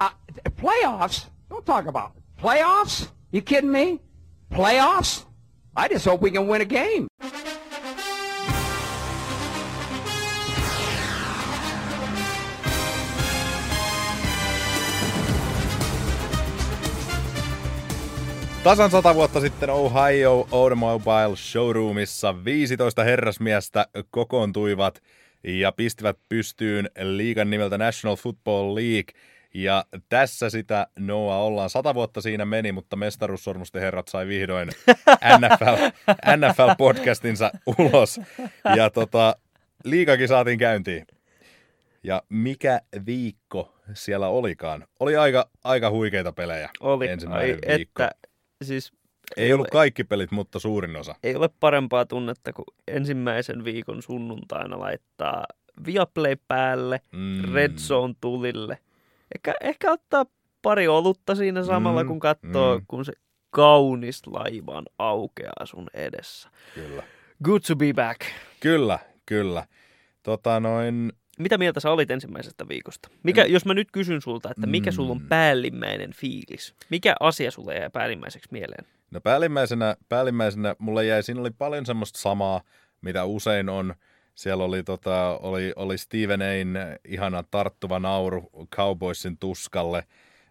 Uh, playoffs? Don't talk about it. playoffs. You kidding me? Playoffs? I just hope we can win a game. Tasan sata vuotta sitten Ohio Automobile Showroomissa 15 herrasmiestä kokoontuivat ja pistivät pystyyn liigan nimeltä National Football League. Ja tässä sitä Noa ollaan. Sata vuotta siinä meni, mutta mestaruussormusten herrat sai vihdoin NFL, NFL-podcastinsa ulos. Ja tota, liikakin saatiin käyntiin. Ja mikä viikko siellä olikaan? Oli aika, aika huikeita pelejä Oli. ensimmäinen Ai, viikko. että, siis Ei ollut kaikki pelit, mutta suurin osa. ei ole parempaa tunnetta kuin ensimmäisen viikon sunnuntaina laittaa Viaplay päälle, Mm. Red Zone tulille. Ehkä, ehkä ottaa pari olutta siinä samalla, Mm, kun katsoo, mm. kun se kaunis laivaan aukeaa sun edessä. Kyllä. Good to be back. Kyllä, kyllä. Tota noin, Mitä mieltä sä olit ensimmäisestä viikosta? Mikä, jos mä nyt kysyn sulta, että mikä sulla on Mm. päällimmäinen fiilis? Mikä asia sulle jäi päällimmäiseksi mieleen? no päällimmäisenä, päällimmäisenä mulle jäi, siinä oli paljon semmoista samaa, mitä usein on. Siellä oli, tota, oli, oli Steven Ain ihana tarttuva nauru Cowboysin tuskalle.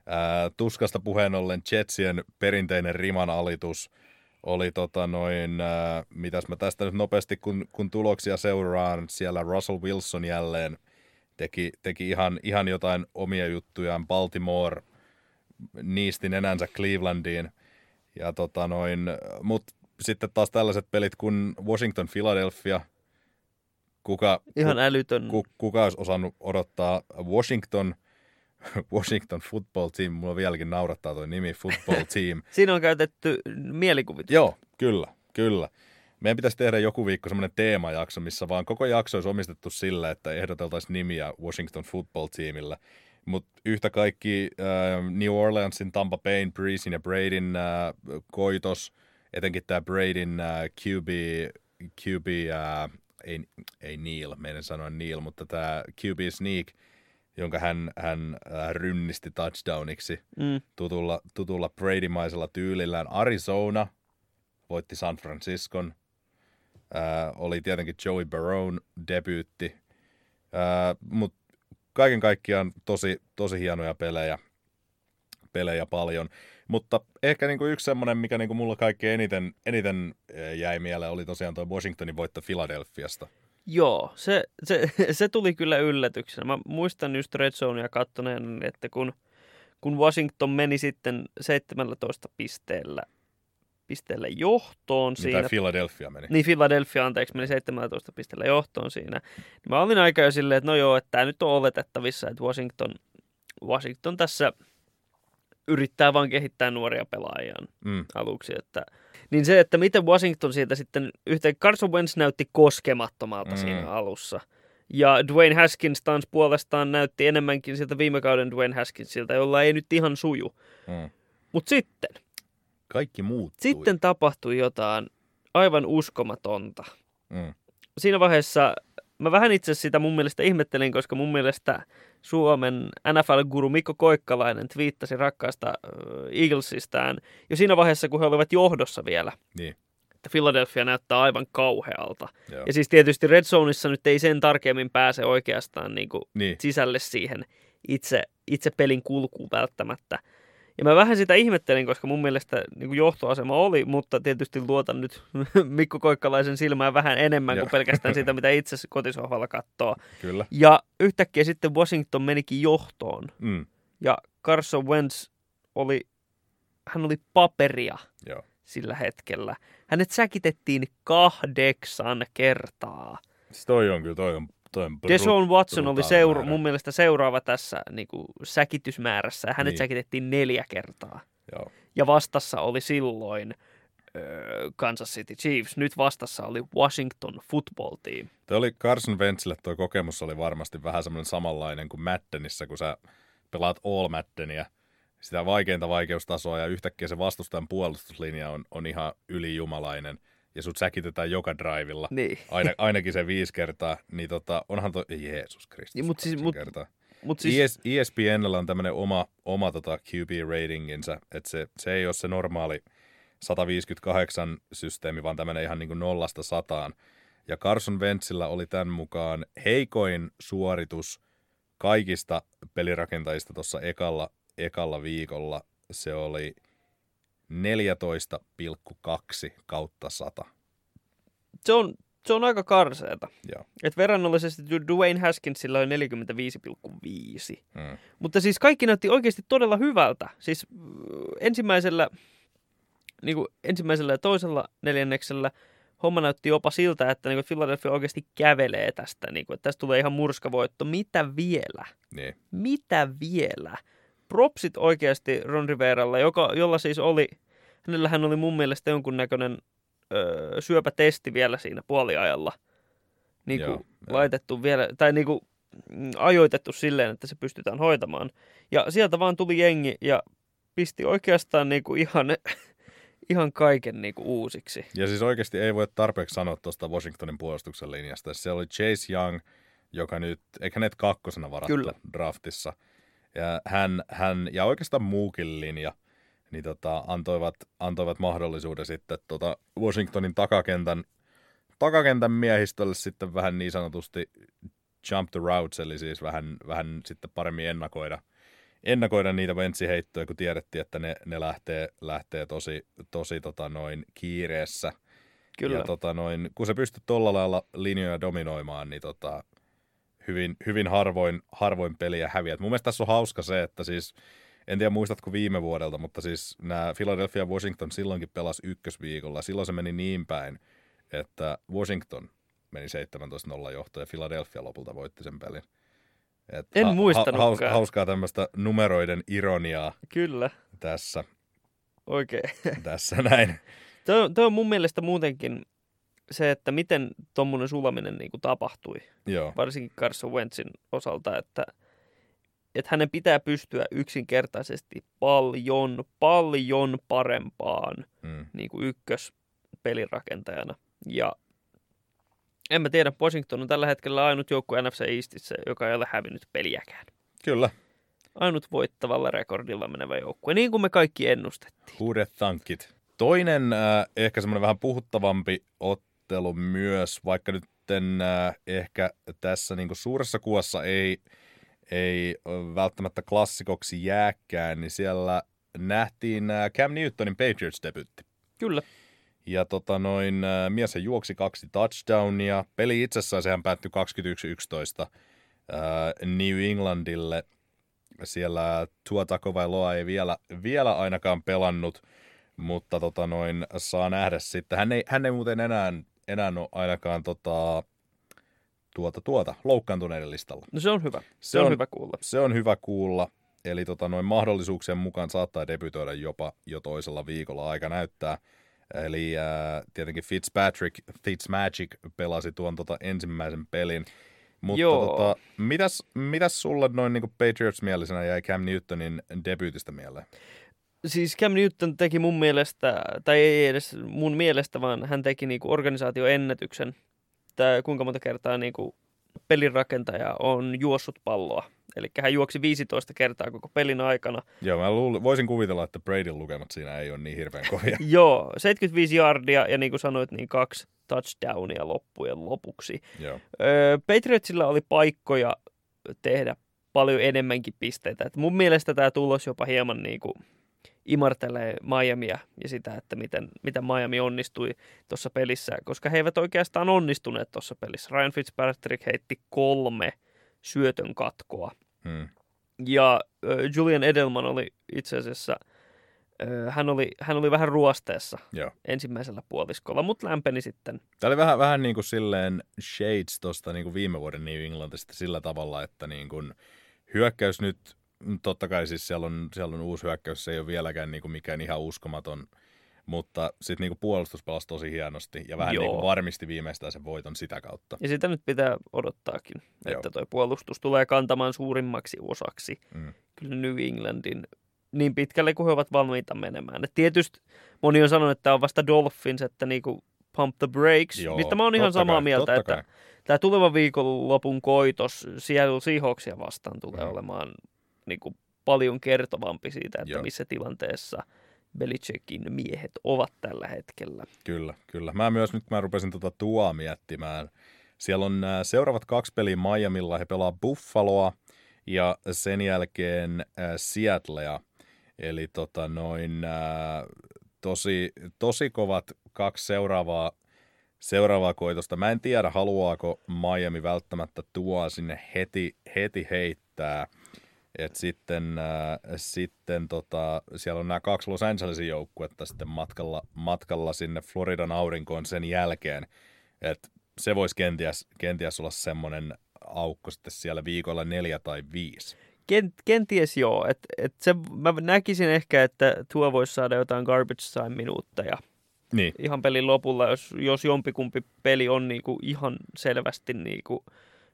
Ää, tuskasta puheen ollen Jetsien perinteinen riman alitus oli tota noin, ää, mitäs mä tästä nyt nopeasti, kun, kun tuloksia seuraan, siellä Russell Wilson jälleen teki, teki ihan, ihan jotain omia juttujaan. Baltimore niisti nenänsä Clevelandiin. Ja tota noin, mut sitten taas tällaiset pelit kuin Washington Philadelphia, kuka, Ihan älytön. ku, kuka olisi osannut odottaa Washington, Washington Football Team, mulla vieläkin naurattaa toi nimi, Football Team. Siinä on käytetty mielikuvitus. Joo, kyllä, kyllä. Meidän pitäisi tehdä joku viikko semmoinen teemajakso, missä vaan koko jakso olisi omistettu sille, että ehdoteltaisiin nimiä Washington Football Teamillä. Mutta yhtä kaikki äh, New Orleansin, Tampa Bayn, Breezin ja Bradyn äh, koitos, etenkin tämä Bradyn äh, QB, QB äh, ei, ei Neil, meidän sanoa Neil, mutta tämä QB Sneak, jonka hän, hän äh, rynnisti touchdowniksi Mm. tutulla, tutulla Brady-maisella tyylillään. Arizona voitti San Franciscon. Ää, oli tietenkin Joey Barone debyytti. Mutta kaiken kaikkiaan tosi, tosi hienoja pelejä, pelejä paljon. Mutta ehkä niinku yksi semmoinen, mikä niinku mulla kaikkein eniten, eniten ää, jäi mieleen, oli tosiaan tuo Washingtonin voitto Philadelphiasta. Joo, se, se, se tuli kyllä yllätyksenä. Mä muistan just Red Zonea kattoneen, että kun, kun Washington meni sitten 17 pisteellä, pisteellä johtoon siinä. Mitä Philadelphia meni. Niin Philadelphia, anteeksi, meni 17 pisteellä johtoon siinä. Niin mä olin aika jo silleen, että no joo, että tämä nyt on oletettavissa, että Washington, Washington tässä yrittää vaan kehittää nuoria pelaajia Mm. aluksi. Että, niin se, että miten Washington siitä sitten, yhteen Carson Wentz näytti koskemattomalta Mm. siinä alussa. Ja Dwayne Haskins taas puolestaan näytti enemmänkin siltä viime kauden Dwayne Haskinsilta, jolla ei nyt ihan suju. Mm. Mutta sitten, Kaikki muuttui. sitten tapahtui jotain aivan uskomatonta. Mm. Siinä vaiheessa mä vähän itse sitä mun mielestä ihmettelin, koska mun mielestä Suomen NFL-guru Mikko Koikkalainen twiittasi rakkaasta Eaglesistaan jo siinä vaiheessa, kun he olivat johdossa vielä. Niin. Että Philadelphia näyttää aivan kauhealta. Joo. Ja siis tietysti Red Zoneissa nyt ei sen tarkemmin pääse oikeastaan niin kuin Niin. sisälle siihen itse, itse pelin kulkuun välttämättä. Ja mä vähän sitä ihmettelin, koska mun mielestä niin kuin johtoasema oli, mutta tietysti luotan nyt Mikko Koikkalaisen silmään vähän enemmän Joo. kuin pelkästään sitä, mitä itse kotisohvalla katsoo. Kyllä. Ja yhtäkkiä sitten Washington menikin johtoon. Mm. Ja Carson Wentz oli, hän oli paperia Joo. sillä hetkellä. Hänet säkitettiin kahdeksan kertaa. Siis toi on kyllä, toi on, brut- Deshaun Watson oli seura- mun mielestä seuraava tässä niin kuin, säkitysmäärässä. Hänet Niin. säkitettiin neljä kertaa. Joo. Ja vastassa oli silloin öö, Kansas City Chiefs. Nyt vastassa oli Washington Football Team. Toi oli Carson Wentzille toi kokemus oli varmasti vähän semmoinen samanlainen kuin Maddenissä, kun sä pelaat All Maddenia, sitä vaikeinta vaikeustasoa ja yhtäkkiä se vastustajan puolustuslinja on, on ihan ylijumalainen ja sut säkitetään joka drivilla. Niin. Aina, ainakin se viisi kertaa, niin tota, onhan toi, Jeesus Kristus, Niin, mut siis- mut- kertaa. Mut siis, ES, ESPNllä on tämmöinen oma, oma tota QB-ratinginsa, että se, se ei ole se normaali 158 systeemi, vaan tämmöinen ihan niin kuin nollasta sataan. Ja Carson Wentzillä oli tämän mukaan heikoin suoritus kaikista pelirakentajista tuossa ekalla, ekalla viikolla. Se oli 14,2 kautta 100. se, on, se on aika karseeta. Joo. Et verrannollisesti Dwayne Haskinsilla oli 45,5. Mm. Mutta siis kaikki näytti oikeasti todella hyvältä. Siis äh, ensimmäisellä, niin kuin ensimmäisellä ja toisella neljänneksellä homma näytti jopa siltä, että niin kuin Philadelphia oikeasti kävelee tästä. Niin kuin, että tästä tulee ihan murskavoitto. Mitä vielä? Niin. Mitä vielä? Propsit oikeasti Ron Riveralle, joka, jolla siis oli, hänellähän oli mun mielestä jonkunnäköinen öö, syöpätesti vielä siinä puoliajalla. Niin kuin Joo, joo. laitettu vielä, tai niin kuin mm, ajoitettu silleen, että se pystytään hoitamaan. Ja sieltä vaan tuli jengi ja pisti oikeastaan niin kuin ihan, ihan kaiken niin kuin uusiksi. Ja siis oikeasti ei voi tarpeeksi sanoa tuosta Washingtonin puolustuksen linjasta. Se oli Chase Young, joka nyt, eikä hänet kakkosena varattu Kyllä. draftissa. Ja hän, hän, ja oikeastaan muukin linja, niin tota, antoivat, antoivat mahdollisuuden sitten tota Washingtonin takakentän, takakentän miehistölle sitten vähän niin sanotusti jump the routes, eli siis vähän, vähän sitten paremmin ennakoida, ennakoida niitä ventsiheittoja, kun tiedettiin, että ne, ne lähtee, lähtee tosi, tosi tota noin kiireessä. Kyllä. Ja tota noin, kun se pystyy tuolla lailla linjoja dominoimaan, niin tota, hyvin, hyvin harvoin, harvoin peliä häviät. Mun mielestä tässä on hauska se, että siis, en tiedä muistatko viime vuodelta, mutta siis nämä Philadelphia Washington silloinkin pelasi ykkösviikolla. Silloin se meni niin päin, että Washington meni 17-0 johtoon ja Philadelphia lopulta voitti sen pelin. Et En ha- muistanutkaan. haus- hauskaa tämmöistä numeroiden ironiaa Kyllä, tässä, oikein. tässä näin. Tuo, on- toi on mun mielestä muutenkin se, että miten tuommoinen sulaminen niin kuin tapahtui, Joo, varsinkin Carson Wentzin osalta, että, että hänen pitää pystyä yksinkertaisesti paljon, paljon parempaan mm. niin kuin ykköspelirakentajana. Ja en mä tiedä, Washington on tällä hetkellä ainut joukkue NFC Eastissä, joka ei ole hävinnyt peliäkään. kyllä. Ainut voittavalla rekordilla menevä joukkue, niin kuin me kaikki ennustettiin. Huudet tankit. Toinen äh, ehkä semmoinen vähän puhuttavampi ottelu myös, vaikka nyt äh, ehkä tässä niin suuressa kuvassa ei, ei välttämättä klassikoksi jääkään, niin siellä nähtiin äh, Cam Newtonin Patriots-debytti. Kyllä. Ja tota noin, äh, mies juoksi kaksi touchdownia. Peli itsessään sehän päättyi 21-11 äh, New Englandille. Siellä Tua Tagovailoa ei vielä, vielä ainakaan pelannut, mutta tota noin, saa nähdä sitten. Hän ei, hän ei muuten enää, enää ole ainakaan tota, tuota, tuota, loukkaantuneiden listalla. No se on hyvä. Se, Se on, on- hyvä kuulla. Se on hyvä kuulla. Eli tota, noin mahdollisuuksien mukaan saattaa debytoida jopa jo toisella viikolla aika näyttää. Eli ää, tietenkin Fitzpatrick, Fitzmagic pelasi tuon tota ensimmäisen pelin. Mutta Joo. tota, mitäs, mitäs sulle noin niin Patriots-mielisenä jäi Cam Newtonin debyytistä mieleen? Siis Cam Newton teki mun mielestä, tai ei edes mun mielestä, vaan hän teki niinku organisaatioennätyksen. Tää, kuinka monta kertaa niinku pelinrakentaja on juossut palloa. Eli hän juoksi 15 kertaa koko pelin aikana. Joo, mä luul, voisin kuvitella, että Bradyn lukemat siinä ei ole niin hirveän kovia. Joo, 75 yardia ja niin kuin sanoit, niin kaksi touchdownia loppujen lopuksi. Joo. Öö, Patriotsilla oli paikkoja tehdä paljon enemmänkin pisteitä. Et mun mielestä tämä tulos jopa hieman niin kuin imartelee Miamia ja sitä, että miten, miten Miami onnistui tuossa pelissä, koska he eivät oikeastaan onnistuneet tuossa pelissä. Ryan Fitzpatrick heitti kolme syötön katkoa. Hmm. Ja ö, Julian Edelman oli itse asiassa, ö, hän, oli, hän oli vähän ruosteessa Joo. ensimmäisellä puoliskolla, mutta lämpeni sitten. Tämä oli vähän, vähän niin kuin silleen shades tuosta niin kuin viime vuoden New Englandista sillä tavalla, että niin kuin hyökkäys nyt, totta kai siis siellä on, siellä on uusi hyökkäys, se ei ole vieläkään niin kuin mikään ihan uskomaton, mutta sitten niin kuin puolustus pelasi tosi hienosti ja vähän Joo. niin kuin varmisti viimeistään sen voiton sitä kautta. Ja sitä nyt pitää odottaakin, Joo. että toi puolustus tulee kantamaan suurimmaksi osaksi Mm. kyllä New Englandin niin pitkälle kuin he ovat valmiita menemään. Et tietysti moni on sanonut, että tämä on vasta Dolphins, että niinku Pump the Brakes, Joo, mistä mä oon ihan samaa kai, mieltä, että kai. tämä tulevan viikonlopun koitos Seattle Seahawksia vastaan tulee Joo. olemaan niin kuin, paljon kertovampi siitä, että Joo. missä tilanteessa Belichickin miehet ovat tällä hetkellä. Kyllä, kyllä. Mä myös nyt, kun mä rupesin tota tuoa miettimään. Siellä on nämä seuraavat kaksi peliä Miamilla. He pelaa Buffaloa ja sen jälkeen äh, Seattlea. Eli tota noin äh, tosi, tosi kovat kaksi seuraavaa, seuraavaa koitosta. Mä en tiedä, haluaako Miami välttämättä tuo sinne heti, heti heittää. Et sitten, äh, sitten tota, siellä on nämä kaksi Los Angelesin joukkuetta sitten matkalla, matkalla sinne Floridan aurinkoon sen jälkeen. Et se voisi kenties, kenties olla semmoinen aukko sitten siellä viikolla neljä tai viisi. Kent, kenties joo, että et se, mä näkisin ehkä, että tuo voisi saada jotain garbage time minuutteja Niin, ihan pelin lopulla, jos, jos jompikumpi peli on niinku ihan selvästi niinku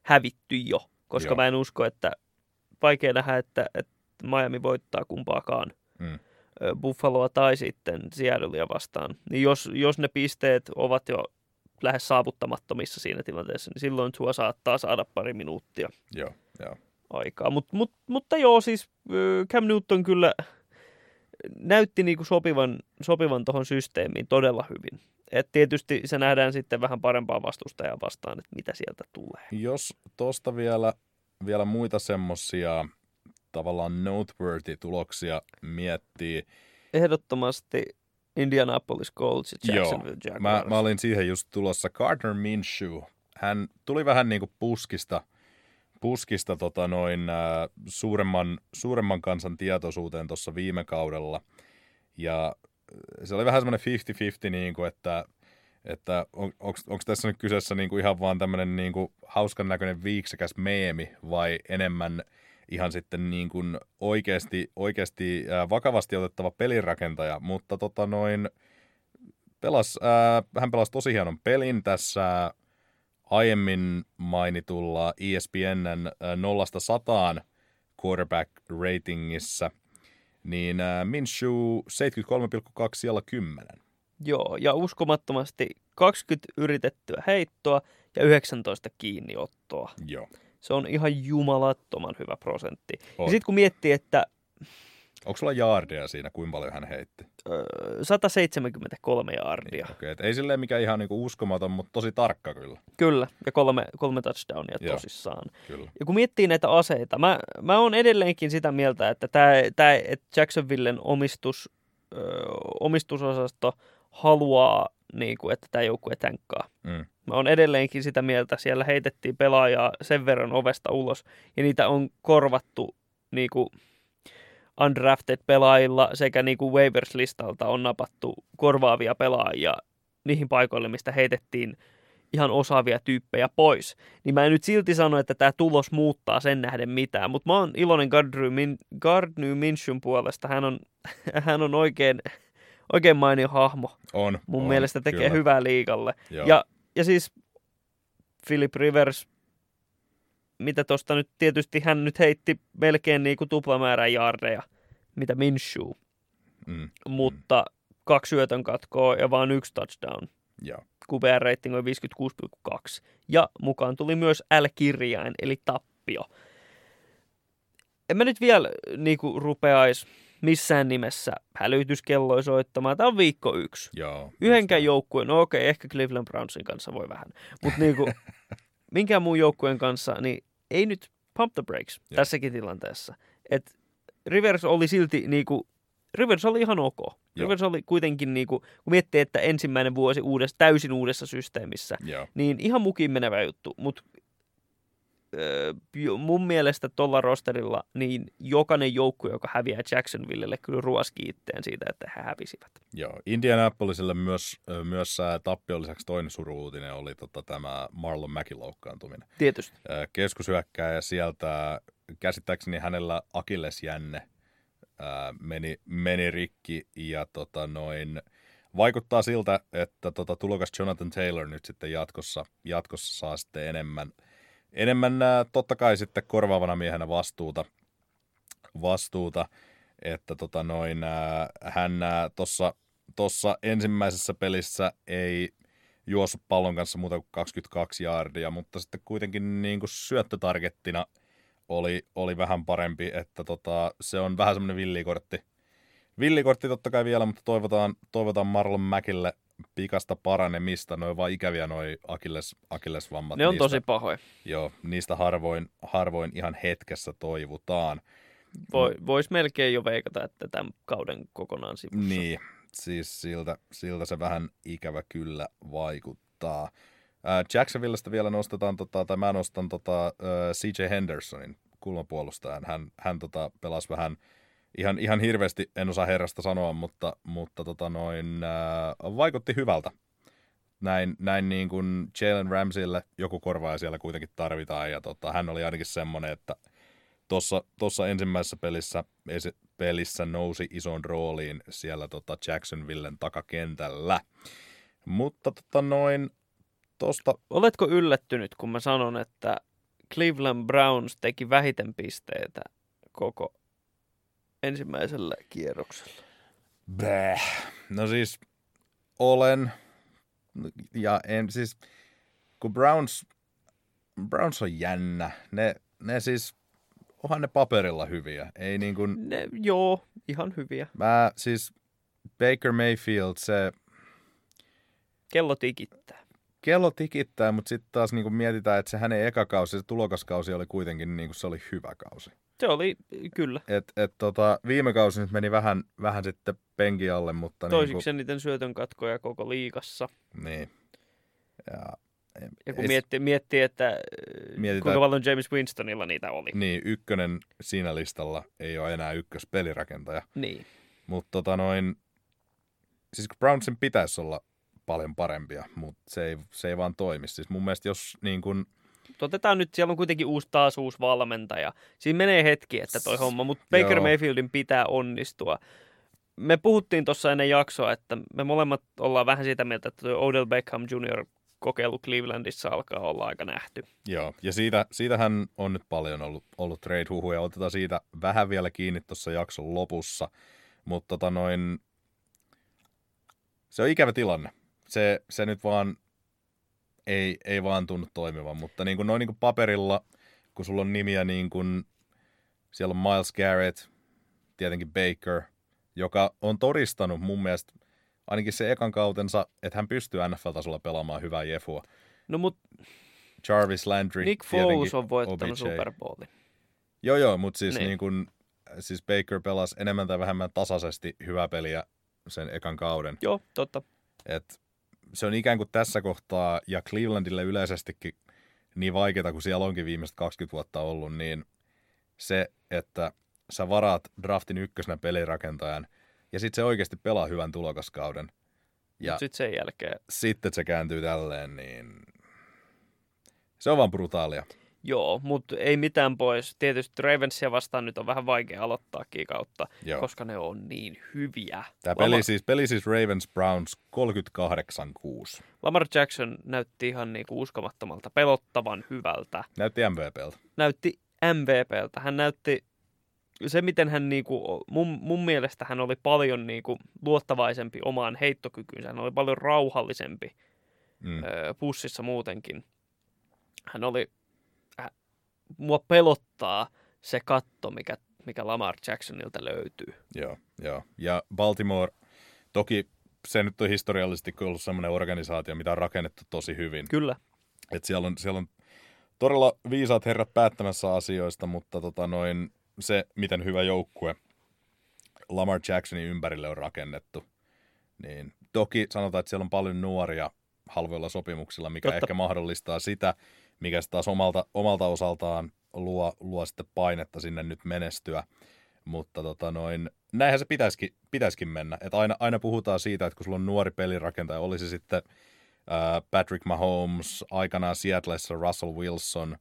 hävitty jo, koska Joo. mä en usko, että vaikea nähdä, että, että Miami voittaa kumpaakaan mm, Buffaloa tai sitten Seattlea vastaan. Niin jos, jos ne pisteet ovat jo lähes saavuttamattomissa siinä tilanteessa, niin silloin tuo saattaa saada pari minuuttia joo, joo. aikaa. Mut, mut, mutta joo, siis Cam Newton kyllä näytti niinku sopivan, sopivan tuohon systeemiin todella hyvin. Et tietysti se nähdään sitten vähän parempaa vastustajaa vastaan, että mitä sieltä tulee. Jos tuosta vielä, vielä muita semmosia tavallaan noteworthy-tuloksia miettii, Ehdottomasti Indianapolis Colts ja Jacksonville Jaguars. Mä, mä olin siihen just tulossa. Gardner Minshew, hän tuli vähän niin kuin puskista, puskista tota noin, äh, suuremman, suuremman kansan tietoisuuteen tuossa viime kaudella. Ja se oli vähän semmoinen 50-50, niin kuin, että, että on, onko tässä nyt kyseessä niin kuin ihan vaan tämmöinen niin kuin hauskan näköinen viiksekäs meemi vai enemmän ihan sitten niin kuin oikeasti, oikeasti äh, vakavasti otettava pelirakentaja, mutta tota noin, pelas, äh, hän pelasi tosi hienon pelin tässä aiemmin mainitulla ESPNn nollasta sataan quarterback ratingissa, niin äh, Minshew 73,2 siellä 10. Joo, ja uskomattomasti 20 yritettyä heittoa ja 19 kiinniottoa. Joo. Se on ihan jumalattoman hyvä prosentti. On. Ja sitten kun miettii, että Onko sulla jaardeja siinä, kuinka paljon hän heitti? ö, 173 jaardia, Okei, et ei silleen mikään ihan niinku uskomaton, mutta tosi tarkka kyllä. kyllä, ja kolme, kolme touchdownia Joo. tosissaan. kyllä. Ja kun miettii näitä aseita, mä, mä oon edelleenkin sitä mieltä, että tämä, tämä että Jacksonvillen omistus, ö, omistusosasto haluaa, niin kuin, että tämä joukkue tänkkaa. Mm. Mä oon edelleenkin sitä mieltä, siellä heitettiin pelaajaa sen verran ovesta ulos, ja niitä on korvattu niin kuin undrafted pelaajilla sekä niin kuin waivers-listalta on napattu korvaavia pelaajia niihin paikoille, mistä heitettiin ihan osaavia tyyppejä pois. Niin mä en nyt silti sano, että tämä tulos muuttaa sen nähden mitään, mutta mä oon iloinen Gardner, Min, Gardner Minshun puolesta. Hän on, hän on oikein, oikein mainio hahmo. On. Mun on, mielestä tekee kyllä. hyvää liikalle. Joo. Ja, ja siis Philip Rivers, mitä tosta nyt tietysti hän nyt heitti melkein niin kuin tuplamäärän jaardeja, mitä Minshew, Mm. mutta kaksi syötön katkoa ja vain yksi touchdown. Joo. QBR-rating on 56,2. Ja mukaan tuli myös L-kirjain, eli tappio. En mä nyt vielä niin kuin, rupeais missään nimessä hälytyskelloja soittamaan. Tämä on viikko yksi. Joo. Yhdenkään joukkueen, no okei, ehkä Cleveland Brownsin kanssa voi vähän, mutta niinku, minkään muun joukkueen kanssa, niin ei nyt pump the brakes Joo. tässäkin tilanteessa. Et Rivers oli silti niinku, Rivers oli ihan ok. Joo. Rivers oli kuitenkin, niinku, kun miettii, että ensimmäinen vuosi uudessa, täysin uudessa systeemissä, Joo. niin ihan mukin menevä juttu, mutta mun mielestä tuolla rosterilla niin jokainen joukkue, joka häviää Jacksonvillelle, kyllä ruoski itteen siitä, että he hävisivät. Joo. Indianapolisille myös, myös tappion lisäksi toinen suru-uutinen oli tota, tämä Marlon Mäkin loukkaantuminen. Tietysti. Ää, Keskushyökkääjä sieltä, käsittääkseni hänellä akillesjänne meni, meni rikki ja tota, noin, vaikuttaa siltä, että tota, tulokas Jonathan Taylor nyt sitten jatkossa, jatkossa saa sitten enemmän, enemmän totta kai sitten korvaavana miehenä vastuuta, vastuuta että tota noin, hän tuossa tossa ensimmäisessä pelissä ei, juossut pallon kanssa muuta kuin 22 jaardia, mutta sitten kuitenkin niin kuin syöttötargettina oli, oli vähän parempi, että tota, se on vähän semmoinen villikortti. Villikortti totta kai vielä, mutta toivotaan, toivotaan Marlon Mäkille pikasta paranemista. Noin vaan ikäviä noi Akilles, Akillesvammat. Ne on niistä, tosi pahoja. Joo, niistä harvoin, harvoin ihan hetkessä toivutaan. Voi, Voisi melkein jo veikata, että tämän kauden kokonaan sivussa. Niin, siis siltä, siltä se vähän ikävä kyllä vaikuttaa. Äh, Jacksonvillesta vielä nostetaan, tota, tai mä nostan tota, äh, CJ Hendersonin kulmapuolustajan. Hän, hän tota, pelasi vähän, ihan, ihan hirveästi, en osaa herrasta sanoa, mutta, mutta tota, noin, äh, vaikutti hyvältä. Näin, näin niin kuin Jalen Ramseylle joku korvaaja siellä kuitenkin tarvitaan, ja tota, hän oli ainakin semmoinen, että tuossa, tuossa ensimmäisessä pelissä, pelissä nousi isoon rooliin siellä tota Jacksonvillen takakentällä. Mutta tota noin, tosta, Oletko yllättynyt, kun mä sanon, että Cleveland Browns teki vähiten pisteitä koko ensimmäisellä kierroksella? Bäh. No siis olen, ja en siis, kun Browns, Browns on jännä, ne, ne siis, onhan ne paperilla hyviä, ei niin kuin, Ne, joo, ihan hyviä. mä siis, Baker Mayfield, se Kello tikittää. Kello tikittää, mutta sitten taas niin kuin mietitään, että se hänen eka kausi, se tulokaskausi oli kuitenkin, niin kuin se oli hyvä kausi. Se oli, kyllä, Et, et tota, viime kausi nyt meni vähän, vähän sitten penki alle, mutta toisiksi niin eniten syötön katkoja koko liigassa. kuin, niin. Ja, Ja kun ei- miettii, miettii, että äh, Mietitään- kuinka paljon James Winstonilla niitä oli. Niin, ykkönen siinä listalla ei ole enää ykköspelirakentaja. Niin. Mutta tota noin, siis kun Brownsin pitäisi olla paljon parempia, mutta se ei, se ei vaan toimi. Siis mun mielestä jos niin kun, Otetaan nyt, siellä on kuitenkin uusi, taas uusi valmentaja. Siinä menee hetki, että toi homma, mutta Baker Joo. Mayfieldin pitää onnistua. Me puhuttiin tuossa ennen jaksoa, että me molemmat ollaan vähän sitä mieltä, että Odell Beckham Jr. kokeilu Clevelandissa alkaa olla aika nähty. joo, ja siitä, siitähän on nyt paljon ollut, ollut trade-huhuja. Otetaan siitä vähän vielä kiinni tuossa jakson lopussa. Mutta tota noin, se on ikävä tilanne. Se, se nyt vaan ei, ei vaan tunnu toimivan, mutta niin kuin noin niin kuin paperilla, kun sulla on nimiä niin kuin, siellä on Miles Garrett, tietenkin Baker, joka on todistanut mun mielestä ainakin se ekan kautensa, että hän pystyy NFL-tasolla pelaamaan hyvää jefua. No mut Jarvis Landry Nick Foles on voittanut OBJ. Super Bowlin. Joo, joo, mutta siis, Niin. niin. kuin, siis Baker pelasi enemmän tai vähemmän tasaisesti hyvää peliä sen ekan kauden. Joo, totta. Et se on ikään kuin tässä kohtaa, ja Clevelandille yleisestikin niin vaikeaa, kun siellä onkin viimeiset 20 vuotta ollut, niin se, että sä varaat draftin ykkösenä pelirakentajan, ja sitten se oikeasti pelaa hyvän tulokaskauden, ja sitten sen jälkeen, sitten se kääntyy tälleen, niin se on vaan brutaalia. Joo, mutta ei mitään pois. Tietysti Ravensia vastaan nyt on vähän vaikea aloittaakin kautta, Joo. koska ne on niin hyviä. Tämä Lamar, peli siis, peli siis Ravens Browns 38-6. Lamar Jackson näytti ihan niinku uskomattomalta, pelottavan hyvältä. Näytti MVPltä. Näytti MVPltä. Hän näytti se, miten hän niinku, mun, mun mielestä hän oli paljon niinku luottavaisempi omaan heittokykyynsä. Hän oli paljon rauhallisempi Mm. pussissa muutenkin. Hän oli, mua pelottaa se katto, mikä, mikä Lamar Jacksonilta löytyy. Joo, joo. Ja Baltimore, toki se nyt on historiallisesti ollut sellainen organisaatio, mitä on rakennettu tosi hyvin. Kyllä. Et siellä, on, siellä on todella viisaat herrat päättämässä asioista, mutta tota noin, se, miten hyvä joukkue Lamar Jacksonin ympärille on rakennettu, niin toki sanotaan, että siellä on paljon nuoria halvoilla sopimuksilla, mikä Totta. Ehkä mahdollistaa sitä, mikä taas omalta, omalta osaltaan luo, luo sitten painetta sinne nyt menestyä. Mutta tota noin, näinhän se pitäisikin, pitäisikin mennä. Et aina, aina puhutaan siitä, että kun sulla on nuori pelirakentaja, oli se sitten ää, Patrick Mahomes, aikanaan Seattleissa Russell Wilson.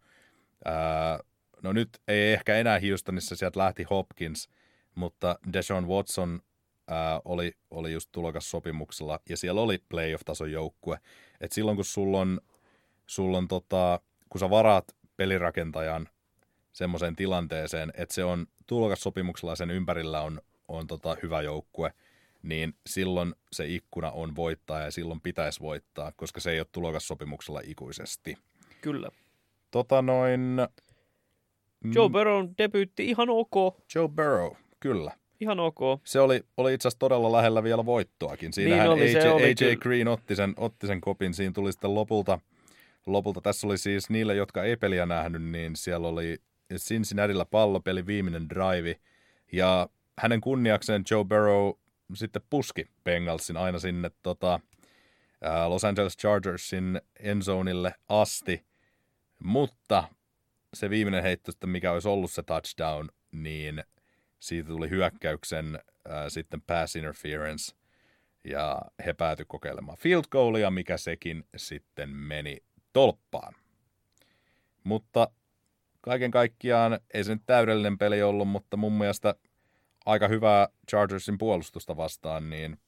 Ää, no nyt ei ehkä enää Houstonissa, sieltä lähti Hopkins, mutta Deshaun Watson ää, oli, oli just tulokas sopimuksella ja siellä oli playoff-tason joukkue. Et silloin kun sulla on, sulla on tota, kun sä varaat pelirakentajan semmoiseen tilanteeseen, että se on tulokas sopimuksella ja sen ympärillä on, on tota hyvä joukkue, niin silloin se ikkuna on voittaa ja silloin pitäisi voittaa, koska se ei ole tulokassopimuksella ikuisesti. Kyllä. Tota noin... Joe Burrow debyytti ihan ok. Joe Burrow, kyllä. Ihan ok. Se oli, oli itse asiassa todella lähellä vielä voittoakin. Siinähän Niin oli, AJ, se oli AJ kyllä. Green otti sen, otti sen kopin. Siinä tuli sitten lopulta, lopulta, tässä oli siis niille, jotka ei peliä nähnyt, niin siellä oli Cincinnatilla pallopeli, viimeinen drive. Ja hänen kunniakseen Joe Burrow sitten puski Bengalsin aina sinne tota, ää, Los Angeles Chargersin endzonille asti. Mutta se viimeinen heitto, sitten, mikä olisi ollut se touchdown, niin siitä tuli hyökkäyksen ää, sitten pass interference, ja he päätyi kokeilemaan field goalia, mikä sekin sitten meni tolppaan. Mutta kaiken kaikkiaan ei se nyt täydellinen peli ollut, mutta mun mielestä aika hyvää Chargersin puolustusta vastaan, niin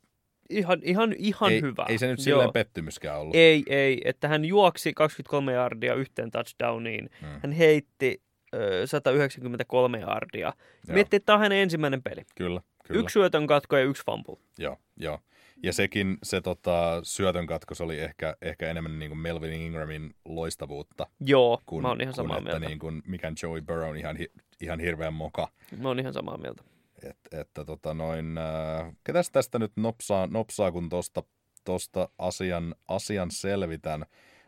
Ihan, ihan, ihan ei, hyvä. ei se nyt Joo. silleen pettymyskään ollut. Ei, ei. Että hän juoksi 23 yardia yhteen touchdowniin. Mm. Hän heitti ö, 193 yardia. Joo. Miettii, että tämä on hänen ensimmäinen peli. Kyllä, kyllä. Yksi syötön katko ja yksi fumble. Joo, joo. Ja sekin, se tota, syötön katkos oli ehkä, ehkä enemmän niin kuin Melvin Ingramin loistavuutta. Joo, Kun, mä oon ihan kun samaa että mieltä. Niin kuin, mikä Joey Burrow on ihan, ihan hirveän moka. Mä oon ihan samaa mieltä. Et, että tota noin, äh, ketäs tästä nyt nopsaa, nopsaa kun tosta, tosta asian, asian selvitän?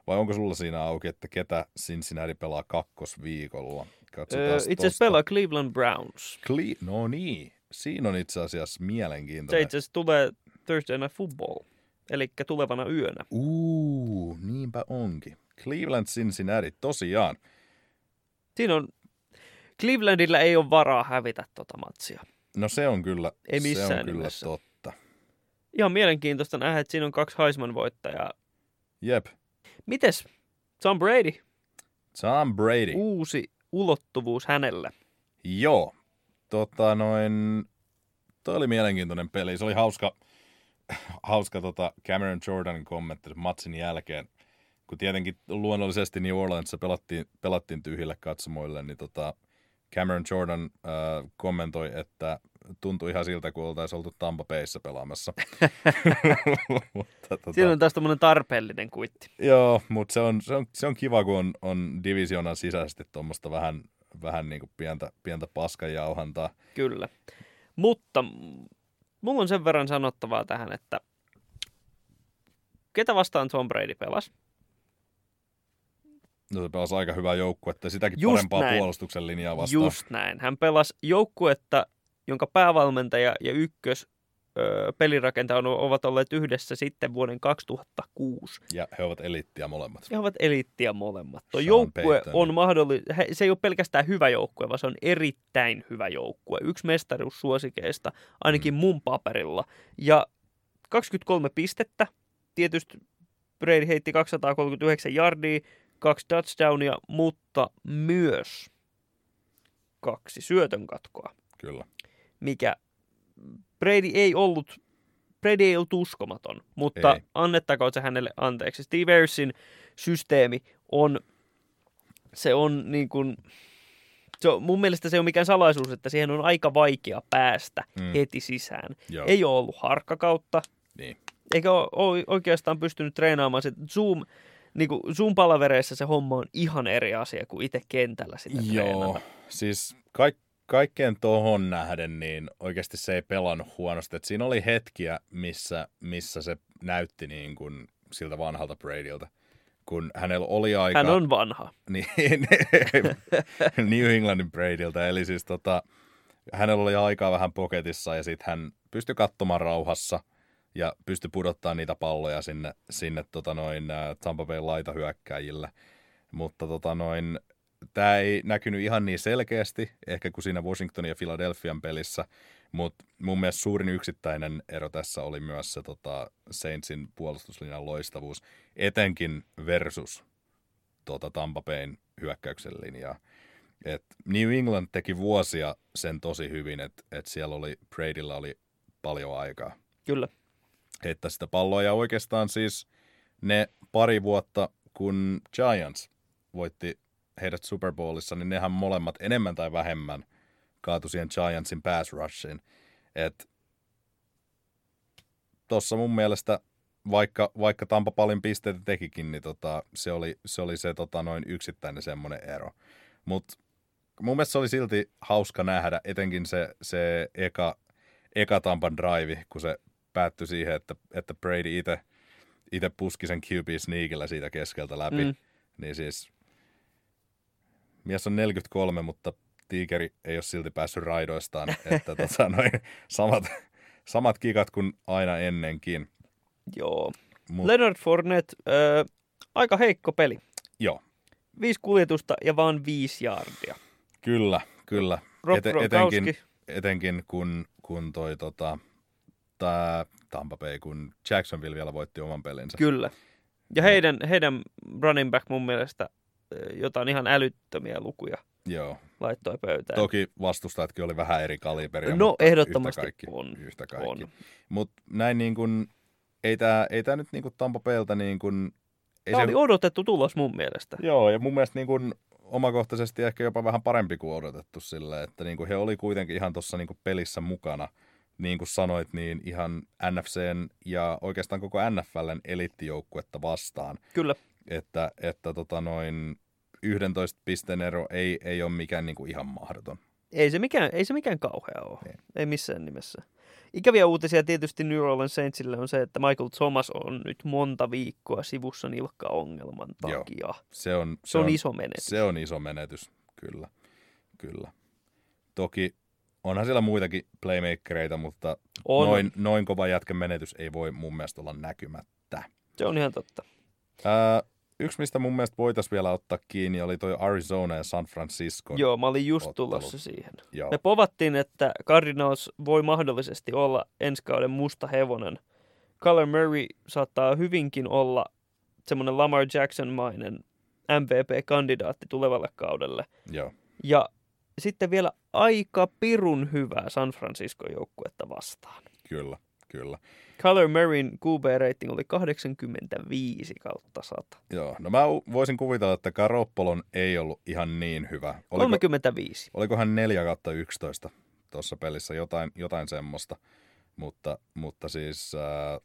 Vai onko sulla siinä auki, että ketä Cincinnati pelaa kakkosviikolla? Öö, itse asiassa pelaa Cleveland Browns. Cle- no niin, siinä on itse asiassa Se mielenkiintoinen. itse asiassa tulee Thursday Night Football. Eli tulevana yönä. Uu, niinpä onkin. Cleveland Cincinnati, tosiaan. Siinä on... Clevelandilla ei ole varaa hävitä tota matsia. No se on kyllä, Ei se missään on kyllä nimessä. totta. Ihan mielenkiintoista nähdä, että siinä on kaksi Heisman-voittajaa. Jep, Mites Tom Brady? Tom Brady. Uusi ulottuvuus hänelle. Joo, tota noin, toi oli mielenkiintoinen peli. Se oli hauska, hauska tota Cameron Jordanin kommentti matsin jälkeen. Kun tietenkin luonnollisesti New Orleansissa pelattiin, pelattiin tyhjille katsomoille, niin tota Cameron Jordan äh, kommentoi, että tuntui ihan siltä, kun oltaisiin oltu Tampa Bayssä pelaamassa. Mutta, tota, Siinä on taas tämmöinen tarpeellinen kuitti. Joo, mutta se on, se, on, se on kiva, kun on, on divisionan sisäisesti tuommoista vähän, vähän niin kuin pientä, pientä paskajauhantaa. Kyllä. Mutta mulla on sen verran sanottavaa tähän, että ketä vastaan Tom Brady pelasi? No se pelasi aika hyvää joukkuetta, sitäkin Just parempaa näin. puolustuksen linjaa vastaan. Just näin. Hän pelasi joukkuetta, jonka päävalmentaja ja ykkös ö, pelirakentaja on- ovat olleet yhdessä sitten vuoden 2006. Ja he ovat eliittiä molemmat. Ja he ovat eliittiä molemmat. Tuo Sean joukkue Payton. on mahdollinen, se ei ole pelkästään hyvä joukkue, vaan se on erittäin hyvä joukkue. Yksi mestaruussuosikeista, ainakin Mm. mun paperilla. Ja 23 pistettä, tietysti Brady heitti 239 yardia, kaksi touchdownia, mutta myös kaksi syötön katkoa, Kyllä. mikä Brady ei ollut Brady ei ollut uskomaton, mutta Ei. annettakoon se hänelle anteeksi. Steve Ayersin systeemi on, se on niin kuin, se on, mun mielestä se ole mikään salaisuus, että siihen on aika vaikea päästä Mm. heti sisään. Joo. Ei ole ollut harkkakautta, Niin. eikä ole, oikeastaan pystynyt treenaamaan se Zoom, niin kuin Zoom-palavereissa se homma on ihan eri asia kuin itse kentällä sitä Joo, treenata. siis kaik, kaikkeen tohon nähden, niin oikeasti se ei pelannut huonosti. Et siinä oli hetkiä, missä, missä se näytti niin kuin siltä vanhalta Bradyltä. Kun hänellä oli aika... Hän on vanha. Niin, New Englandin Bradyltä. Eli siis tota, hänellä oli aikaa vähän poketissa ja sitten hän pystyi katsomaan rauhassa ja pystyi pudottaa niitä palloja sinne, sinne tota noin, ä, Tampa Bay laitahyökkäjille. Mutta tota noin, tämä ei näkynyt ihan niin selkeästi, ehkä kuin siinä Washingtonin ja Philadelphian pelissä, mutta mun mielestä suurin yksittäinen ero tässä oli myös se tota, Saintsin puolustuslinjan loistavuus, etenkin versus tota, Tampa Bayn hyökkäyksen linjaa. Et New England teki vuosia sen tosi hyvin, että et siellä oli, Bradylla oli paljon aikaa Kyllä. heittää sitä palloa. Ja oikeastaan siis ne pari vuotta, kun Giants voitti heidät Super Bowlissa, niin nehän molemmat enemmän tai vähemmän kaatu siihen Giantsin pass rushiin. Et tossa mun mielestä, vaikka, vaikka Tampa paljon pisteitä tekikin, niin tota, se, oli, se oli se tota, noin yksittäinen semmoinen ero. Mutta mun mielestä se oli silti hauska nähdä, etenkin se, se eka, eka Tampan drive, kun se päättyi siihen, että, että Brady itse itse puski sen QB sneakillä siitä keskeltä läpi. Mm. Niin siis mies on 43, mutta tiikeri ei ole silti päässyt raidoistaan. että tota, noin, samat, samat kikat kuin aina ennenkin. Joo. Mut, Leonard Fournette, äh, aika heikko peli. Joo. Viisi kuljetusta ja vaan viisi jaardia. Kyllä, kyllä. Rob Ete, etenkin, etenkin kun, kun toi tota, tää Tampa Bay, kun Jacksonville vielä voitti oman pelinsä. Kyllä. Ja heidän, heidän running back mun mielestä jotain ihan älyttömiä lukuja Joo. laittoi pöytään. Toki vastustajatkin oli vähän eri kaliberia, No mutta ehdottomasti yhtä kaikki, on. Yhtä kaikki. on. Mutta näin niin kuin, ei tämä ei tää nyt niin kuin Tampa Baylta niin kuin, ei Tämä oli odotettu tulos mun mielestä. Joo, ja mun mielestä niin kuin, omakohtaisesti ehkä jopa vähän parempi kuin odotettu sille, että niin kuin he oli kuitenkin ihan tuossa niin pelissä mukana. Niin kuin sanoit, niin ihan NFCn ja oikeastaan koko NFLn elittijoukkuetta vastaan. Kyllä. Että, että tota noin 11 pisteen ero ei, ei ole mikään niin kuin ihan mahdoton. Ei se mikään, ei se mikään kauhea ole. Ei. Ei missään nimessä. Ikäviä uutisia tietysti New Orleans Saintsille on se, että Michael Thomas on nyt monta viikkoa sivussa nilkkaongelman Joo. takia. Se on, Se on iso menetys. Se on iso menetys, kyllä. kyllä. Toki onhan siellä muitakin playmakereita, mutta On. noin, noin kova jätken menetys ei voi mun mielestä olla näkymättä. Se on ihan totta. Ää, yksi, mistä mun mielestä voitaisiin vielä ottaa kiinni, oli toi Arizona ja San Francisco. Joo, mä olin just ottelut. tulossa siihen. Joo. Me povattiin, että Cardinals voi mahdollisesti olla ensi kauden musta hevonen. Kyler Murray saattaa hyvinkin olla semmoinen Lamar Jackson-mainen MVP-kandidaatti tulevalle kaudelle. Joo. Ja sitten vielä aika pirun hyvää San Francisco-joukkuetta vastaan. Kyllä, kyllä. Kyler Murrayn QB-rating oli 85 kautta 100. Joo. No mä voisin kuvitella, että Garoppolon ei ollut ihan niin hyvä. Oliko, 35. oliko hän 4 kautta 11 tuossa pelissä, jotain, jotain semmoista. Mutta, mutta siis äh,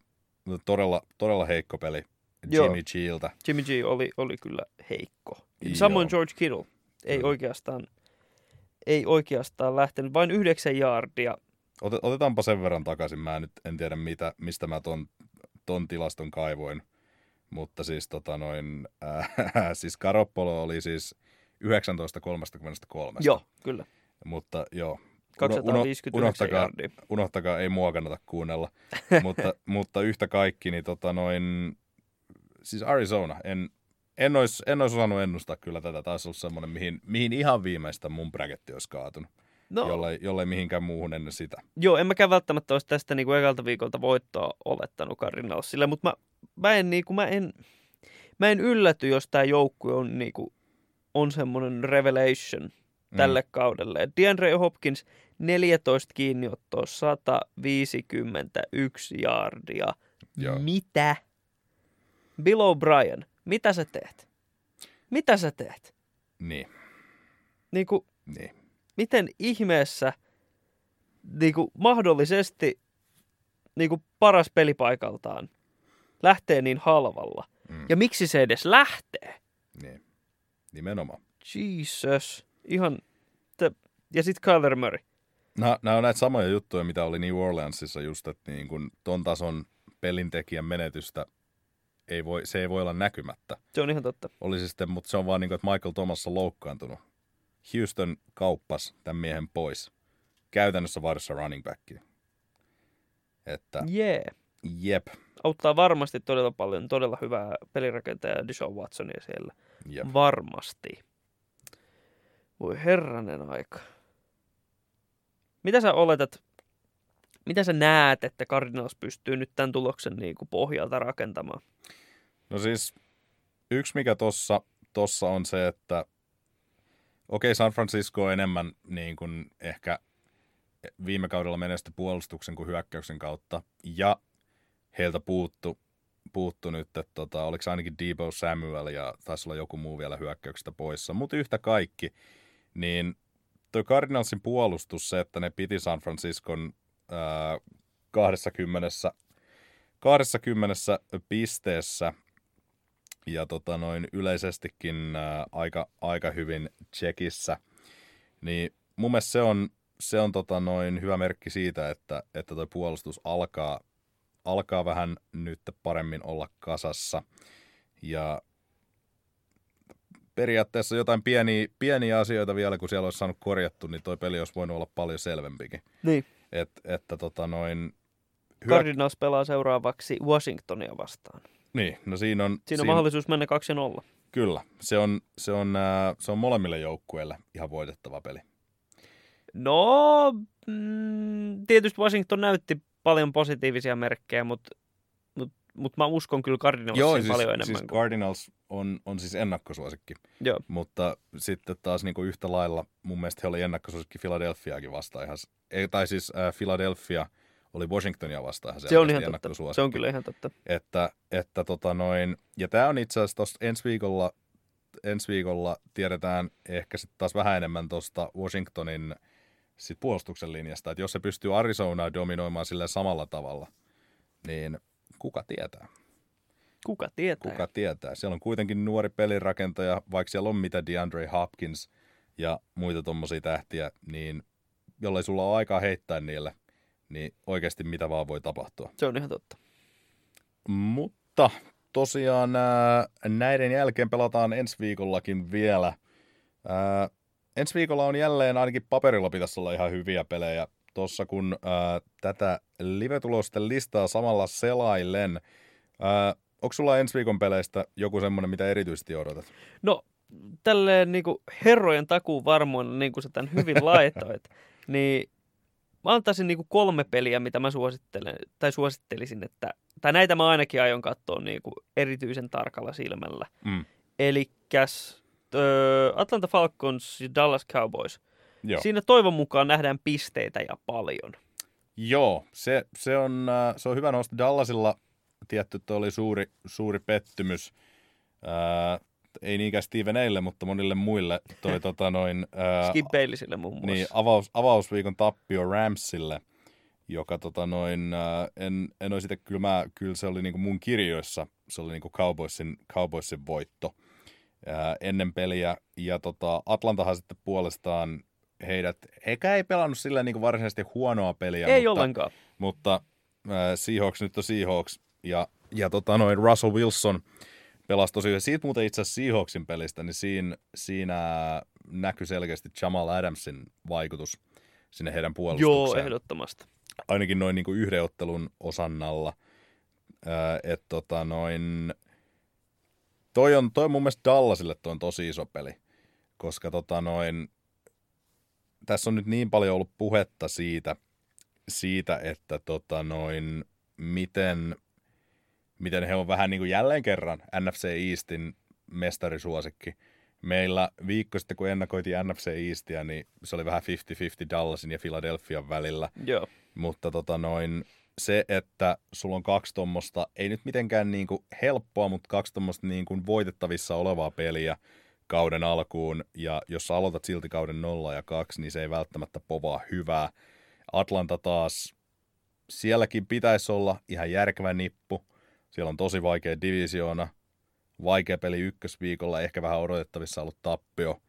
todella, todella heikko peli Joo. Jimmy Giltä. Jimmy G oli, oli kyllä heikko. Joo. Samoin George Kittle ei oikeastaan, ei oikeastaan lähtenyt. Vain yhdeksän jaardia. Ote- Otetaanpa sen verran takaisin. Mä nyt en tiedä, mitä, mistä mä ton, ton tilaston kaivoin. Mutta siis, tota noin, äh, siis Garoppolo oli siis 19.33. Joo, kyllä. Mutta joo, 259 unohtakaa, unohtakaa, ei mua kannata kuunnella. mutta, mutta yhtä kaikki, niin tota noin, siis Arizona, en, en olisi en ois osannut ennustaa kyllä tätä. Taisi olla semmoinen, mihin, mihin ihan viimeistä mun braketti olisi kaatunut, No, jollei, jollei mihinkään muuhun ennen sitä. joo, en mäkään välttämättä olisi tästä niin kuin ekalta viikolta voittoa olettanut Cardinalsille, mutta mä, mä, en, niin kuin, mä, en, mä en ylläty, jos tämä joukkue on, niin kuin, on semmoinen revelation tälle mm. kaudelle. DeAndre Hopkins 14 kiinniottoa, 151 jaardia. Joo. Mitä? Bill O'Brien, mitä sä teet? Mitä sä teet? Niin, Niin kuin, niin. Miten ihmeessä niin kuin mahdollisesti niin kuin paras pelipaikaltaan lähtee niin halvalla? Mm. Ja miksi se edes lähtee? Niin, nimenomaan. Jesus. Ihan, te, ja sitten Kyler Murray. Nämä, nämä on näitä samoja juttuja, mitä oli New Orleansissa just, että niin kun ton tason pelintekijän menetystä ei voi, se ei voi olla näkymättä. Se on ihan totta. Oli se sitten, mutta se on vaan niin kuin, että Michael Thomas on loukkaantunut. Houston kauppas tämän miehen pois. Käytännössä varassa running backia. Että. Yeah. jep, Auttaa varmasti todella paljon todella hyvää pelirakentaja Deshaun Watsonia siellä. jep. Varmasti. Voi herranen aika. Mitä sä oletat, mitä sä näet, että Cardinals pystyy nyt tämän tuloksen niin kuin pohjalta rakentamaan? No siis yksi mikä tossa, tossa on se, että okei San Francisco on enemmän niin kuin ehkä viime kaudella menestä puolustuksen kuin hyökkäyksen kautta. Ja heiltä puuttu, puuttu nyt, että tota, oliko ainakin Debo Samuel ja taisi olla joku muu vielä hyökkäyksestä poissa. Mutta yhtä kaikki, niin toi Cardinalsin puolustus, se, että ne piti San Franciscon ää, 20 20 pisteessä ja tota noin yleisestikin ää, aika, aika hyvin Tsekissä. Niin mun mielestä se on, se on tota noin hyvä merkki siitä, että, että toi puolustus alkaa, alkaa vähän nyt paremmin olla kasassa. Ja periaatteessa jotain pieniä, pieniä asioita vielä, kun siellä olisi saanut korjattu, niin toi peli olisi voinut olla paljon selvempikin. Niin. Et, että tota noin... Hyö... Cardinals pelaa seuraavaksi Washingtonia vastaan. Niin, no siinä on... Siinä on mahdollisuus mennä 2-0. Kyllä, se on, se on, äh, se on molemmille joukkueille ihan voitettava peli. No, mm, tietysti Washington näytti paljon positiivisia merkkejä, mutta mut, mut mä uskon kyllä Cardinalsiin Joo, paljon siis, enemmän. siis kuin... Cardinals on, on siis ennakkosuosikki, Joo. mutta sitten taas niin kuin yhtä lailla mun mielestä he oli ennakkosuosikki Philadelphiaakin vastaan ihan, ei, tai siis äh, Philadelphia oli Washingtonia vastaan ihan Se on ihan totta. Se on kyllä ihan totta. Että, että tota noin, ja tämä on itse asiassa tossa ensi viikolla, ensi viikolla tiedetään ehkä sitten taas vähän enemmän tuosta Washingtonin sit puolustuksen linjasta, että jos se pystyy Arizonaa dominoimaan sillä samalla tavalla, niin kuka tietää? Kuka tietää? Kuka tietää? Siellä on kuitenkin nuori pelirakentaja, vaikka siellä on mitä DeAndre Hopkins ja muita tuommoisia tähtiä, niin jollei sulla ole aikaa heittää niille, niin oikeasti mitä vaan voi tapahtua. Se on ihan totta. Mutta tosiaan ää, näiden jälkeen pelataan ensi viikollakin vielä. Ää, ensi viikolla on jälleen ainakin paperilla pitäisi olla ihan hyviä pelejä. Tuossa kun ää, tätä live-tulosten listaa samalla selailen, ää, onko sulla ensi viikon peleistä joku semmoinen, mitä erityisesti odotat? No, tälleen niin kuin herrojen takuun varmoin, niin kuin sä tämän hyvin laitoit, niin mä antaisin niin kuin kolme peliä, mitä mä suosittelen, tai suosittelisin, että, tai näitä mä ainakin aion katsoa niin kuin erityisen tarkalla silmällä. Mm. Elikkäs Atlanta Falcons ja Dallas Cowboys. Joo. Siinä toivon mukaan nähdään pisteitä ja paljon. Joo, se, se, on, äh, se on hyvä nosto. Dallasilla tietty, että oli suuri, suuri pettymys. Ää, ei niinkään Steven Eille, mutta monille muille toi tota noin... Ää, Skip Baylessille muun muassa. niin, avaus, avausviikon tappio Ramsille, joka tota noin, ää, en, en olisi sitä, kyllä, mä, kyllä se oli niinku mun kirjoissa, se oli niinku Cowboysin, Cowboysin voitto ää, ennen peliä. Ja tota, Atlantahan sitten puolestaan heidät, eikä ei pelannut sillä niinku varsinaisesti huonoa peliä, Ei mutta, ollenkaan. mutta äh, Seahawks nyt on Seahawks. Ja, ja tota noin Russell Wilson pelasi tosi hyvin. Siitä muuten itse asiassa Seahawksin pelistä, niin siinä, siinä näkyi selkeästi Jamal Adamsin vaikutus sinne heidän Joo, puolustukseen. ehdottomasti. Ainakin noin niin kuin yhden ottelun osannalla. Äh, että tota noin, toi on, toi on mun mielestä Dallasille toi on tosi iso peli, koska tota noin, tässä on nyt niin paljon ollut puhetta siitä, siitä että tota noin, miten, miten he on vähän niin kuin jälleen kerran NFC Eastin mestarisuosikki. Meillä viikko sitten, kun ennakoitiin NFC Eastia, niin se oli vähän 50-50 Dallasin ja Philadelphian välillä. Joo. Mutta tota noin, se, että sulla on kaksi tuommoista, ei nyt mitenkään niin kuin helppoa, mutta kaksi tuommoista niin kuin voitettavissa olevaa peliä kauden alkuun, ja jos sä aloitat silti kauden 0 ja 2, niin se ei välttämättä povaa hyvää. Atlanta taas, sielläkin pitäisi olla ihan järkevä nippu. Siellä on tosi vaikea divisioona, vaikea peli ykkösviikolla, ehkä vähän odotettavissa ollut tappio,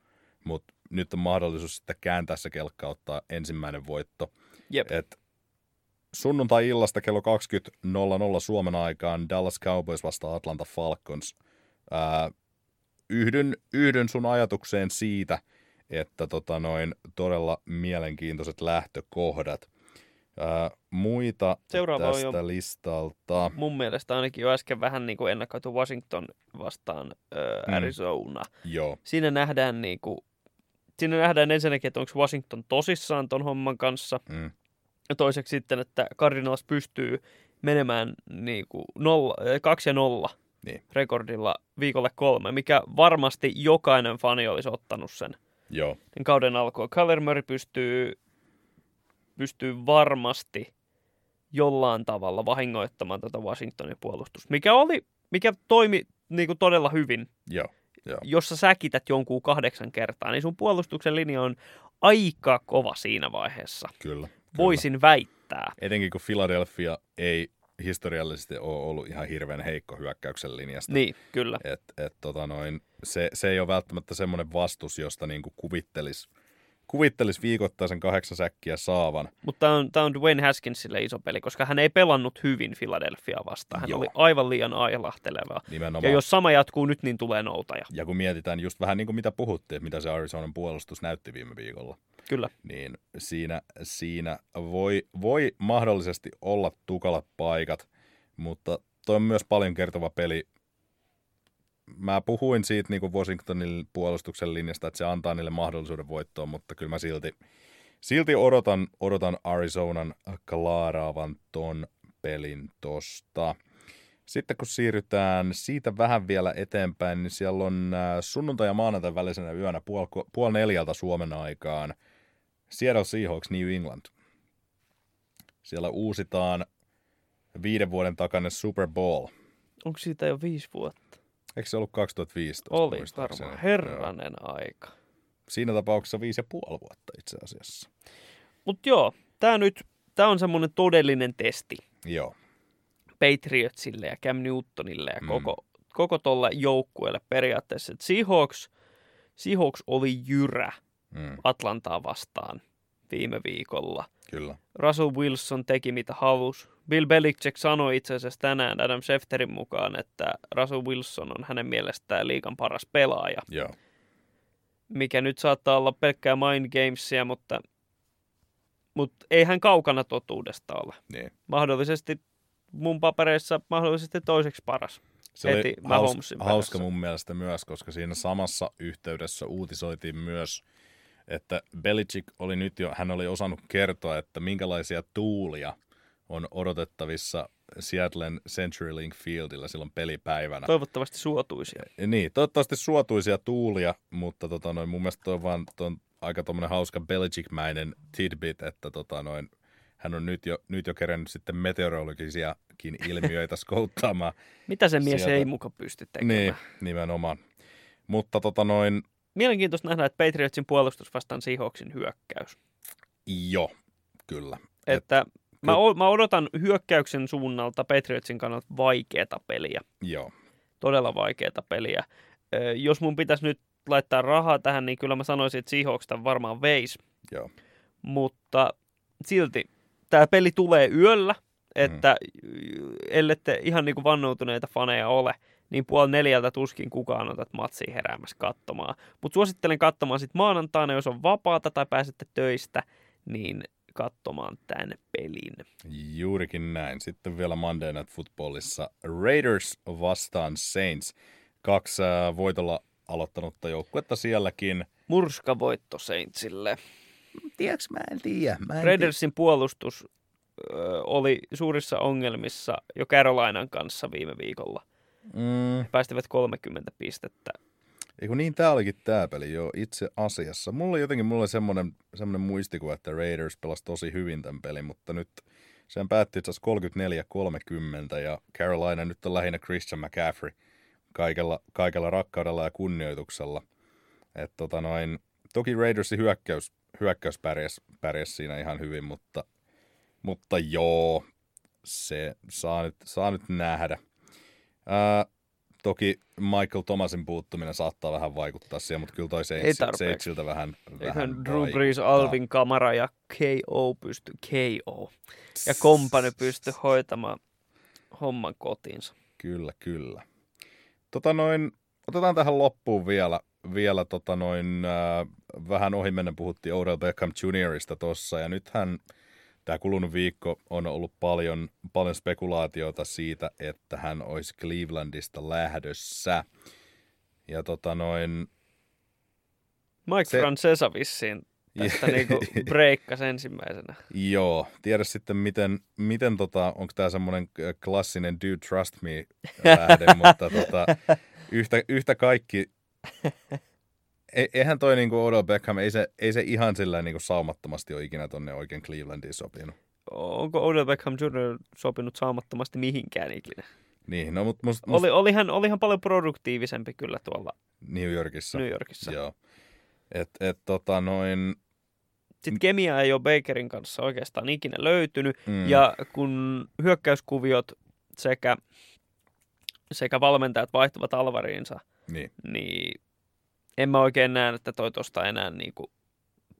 mutta nyt on mahdollisuus sitten kääntää se kelkka, ottaa ensimmäinen voitto. Jep. Et sunnuntai-illasta kello 20.00 Suomen aikaan Dallas Cowboys vastaa Atlanta Falcons. Ää, yhdyn, yhdyn sun ajatukseen siitä, että tota noin, todella mielenkiintoiset lähtökohdat. Ää, muita Seuraava on tästä jo- listalta. Mun mielestä ainakin jo äsken vähän niin kuin ennakoitu Washington vastaan ö, Mm. Arizona. Joo, Siinä nähdään niin kuin, siinä nähdään ensinnäkin, että onko Washington tosissaan ton homman kanssa. mm, Ja toiseksi sitten, että Cardinals pystyy menemään niin kuin nolla, 2 ja 0 Niin. rekordilla viikolle kolme, mikä varmasti jokainen fani olisi ottanut sen joo, niin kauden alkua. Kyler Murray pystyy, pystyy varmasti jollain tavalla vahingoittamaan tätä Washingtonin puolustusta, mikä, oli, mikä toimi niin kuin todella hyvin. joo, joo. Jos sä säkität jonkun kahdeksan kertaa, niin sun puolustuksen linja on aika kova siinä vaiheessa. Kyllä. kyllä. Voisin väittää. Etenkin kun Philadelphia ei historiallisesti ole ollut ihan hirveän heikko hyökkäyksen linjasta. Niin, kyllä. Et, et, tota noin, se, se ei ole välttämättä semmoinen vastus, josta niinku kuvittelisi kuvittelis viikoittaisen kahdeksan säkkiä saavan. Mutta tämä on, tää on Dwayne Haskinsille iso peli, koska hän ei pelannut hyvin Philadelphia vastaan. Hän Joo. oli aivan liian ailahteleva. Nimenomaan. Ja jos sama jatkuu nyt, niin tulee noutaja. ja kun mietitään just vähän niin kuin mitä puhuttiin, että mitä se Arizonan puolustus näytti viime viikolla, Kyllä. niin siinä, siinä voi, voi mahdollisesti olla tukalat paikat, mutta toi on myös paljon kertova peli. Mä puhuin siitä niin kuin Washingtonin puolustuksen linjasta, että se antaa niille mahdollisuuden voittoon, mutta kyllä mä silti, silti odotan, odotan Arizonan klaaraavan ton pelin tosta. Sitten kun siirrytään siitä vähän vielä eteenpäin, niin siellä on äh, sunnuntai ja maanantai välisenä yönä puol, puol neljältä Suomen aikaan Seattle Seahawks New England. Siellä uusitaan viiden vuoden takainen Super Bowl. Onko siitä jo viisi vuotta? Eikö se ollut 2015? Oli varmaan. Joo. Herranen aika. Siinä tapauksessa viisi ja puoli vuotta itse asiassa. Mutta joo, tämä nyt tää on semmoinen todellinen testi Joo, Patriotsille ja Cam Newtonille ja Mm. koko, koko tolle joukkueelle periaatteessa. Et Seahawks, Seahawks oli jyrä mm, Atlantaa vastaan viime viikolla. kyllä. Russell Wilson teki mitä halusi. Bill Belichick sanoi itse asiassa tänään Adam Schefterin mukaan, että Russell Wilson on hänen mielestään liikan paras pelaaja, Joo, mikä nyt saattaa olla pelkkää mind gamesia, mutta, mutta ei hän kaukana totuudesta ole. niin. Mahdollisesti mun papereissa mahdollisesti toiseksi paras. Se oli Heti haus, Mahomesin hauska perässä. mun mielestä myös, koska siinä samassa yhteydessä uutisoitiin myös, että Belichick oli nyt jo, hän oli osannut kertoa, että minkälaisia tuulia on odotettavissa Seattlen CenturyLink Fieldillä silloin pelipäivänä. Toivottavasti suotuisia. Niin, toivottavasti suotuisia tuulia, mutta tota noin, mun mielestä toi on vaan toi on aika tommonen hauska Belichick-mäinen tidbit, että tota noin, hän on nyt jo, nyt jo kerännyt sitten meteorologisiakin ilmiöitä skouttaamaan. Mitä se mies Sieltä. ei muka pysty tekemään? Niin, nimenomaan. Mutta tota noin, Mielenkiintoista nähdä, että Patriotsin puolustus vastaan Seahawksin hyökkäys. jo, kyllä. Et, Että mä, o- mä odotan hyökkäyksen suunnalta Patriotsin kannalta vaikeata peliä. joo, Todella vaikeata peliä. Ö, jos mun pitäisi nyt laittaa rahaa tähän, niin kyllä mä sanoisin, että Seahawks tämän varmaan veis. joo, Mutta silti tämä peli tulee yöllä, että mm. ellette ihan niin kuin vannoutuneita faneja ole, niin puoli neljältä tuskin kukaan otat matsia heräämässä katsomaan. Mutta suosittelen katsomaan sitten maanantaina, jos on vapaata tai pääsette töistä, niin katsomaan tämän pelin. juurikin näin. Sitten vielä Monday Night Footballissa Raiders vastaan Saints. Kaksi äh, voitolla aloittanutta joukkuetta sielläkin. Murskavoitto Saintsille. Tiedätkö, mä en tiedä. Mä en Raidersin puolustus ö, oli suurissa ongelmissa jo Carolinan kanssa viime viikolla. Mm, Päästivät 30 pistettä. Eiku niin, tää olikin tää peli jo itse asiassa. Mulla oli jotenkin mulla oli semmonen, semmonen muistikuva, että Raiders pelasi tosi hyvin tämän pelin, mutta nyt sen päätti itse asiassa 34-30 ja Carolina nyt on lähinnä Christian McCaffrey kaikella, kaikella rakkaudella ja kunnioituksella. Et tota noin, toki Raidersin hyökkäys, hyökkäys pärjäs, pärjäs siinä ihan hyvin, mutta, mutta joo, se saa nyt, saa nyt nähdä. Ää, toki Michael Thomasin puuttuminen saattaa vähän vaikuttaa siihen, mutta kyllä toi Saints. Saintsiltä vähän, vähän Eihän Drew Brees. Alvin Kamara ja KO pysty, KO, ja kompani pysty hoitamaan homman kotiinsa. Kyllä, kyllä. Tota noin, otetaan tähän loppuun vielä, vielä tota noin, äh, vähän ohimennen puhuttiin Odell Beckham Juniorista tossa, ja nythän tämä kulunut viikko on ollut paljon, paljon spekulaatiota siitä, että hän olisi Clevelandista lähdössä. Ja tota noin, Mike Se-. Francesa vissiin tästä niinku breikkasi ensimmäisenä. Joo, tiedä sitten miten, miten tota, onko tämä semmoinen klassinen do trust me lähde, mutta tota, yhtä, yhtä kaikki, e, eihän toi niinku Odell Beckham, ei se, ei se ihan sillä niinku saumattomasti ole ikinä tonne oikein Clevelandiin sopinut. Onko Odell Beckham Jr. sopinut saamattomasti mihinkään ikinä? Niin, no mutta must, must Oli, olihan, olihan paljon produktiivisempi kyllä tuolla New Yorkissa. New Yorkissa. Joo. Et, et tota noin, Sitten kemia ei ole Bakerin kanssa oikeastaan ikinä löytynyt. Mm. Ja kun hyökkäyskuviot sekä, sekä valmentajat vaihtuvat alvariinsa, Niin. niin en mä oikein näe, että toi tosta enää niinku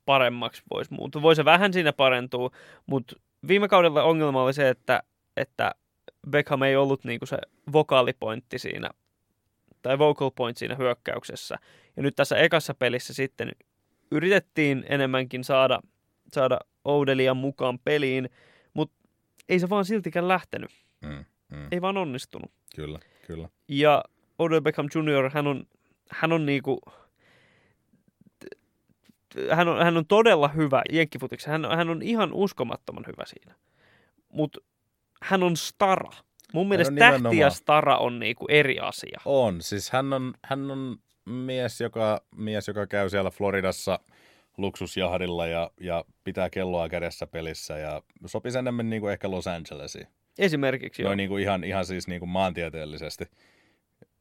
paremmaksi voisi muuttua. Voi se vähän siinä parentua, mutta viime kaudella ongelma oli se, että, että Beckham ei ollut niinku se vokaalipointti siinä, tai vocal point siinä hyökkäyksessä. Ja nyt tässä ekassa pelissä sitten yritettiin enemmänkin saada, saada Oudelia mukaan peliin, mutta ei se vaan siltikään lähtenyt. Mm. Mm. Ei vaan onnistunut. Kyllä, kyllä. Ja Odell Beckham Jr., hän on, hän on niinku, hän on, hän on todella hyvä jenkkifutiksi. Hän, hän on ihan uskomattoman hyvä siinä. Mutta hän on stara. Mun mielestä tähti ja nimenomaan. stara on niinku eri asia. On, siis hän on, hän on mies, joka, mies, joka käy siellä Floridassa luksusjahdilla ja, ja pitää kelloa kädessä pelissä ja sopisi enemmän niin kuin ehkä Los Angelesiin. Esimerkiksi. Noin niin kuin ihan, ihan siis niin kuin maantieteellisesti.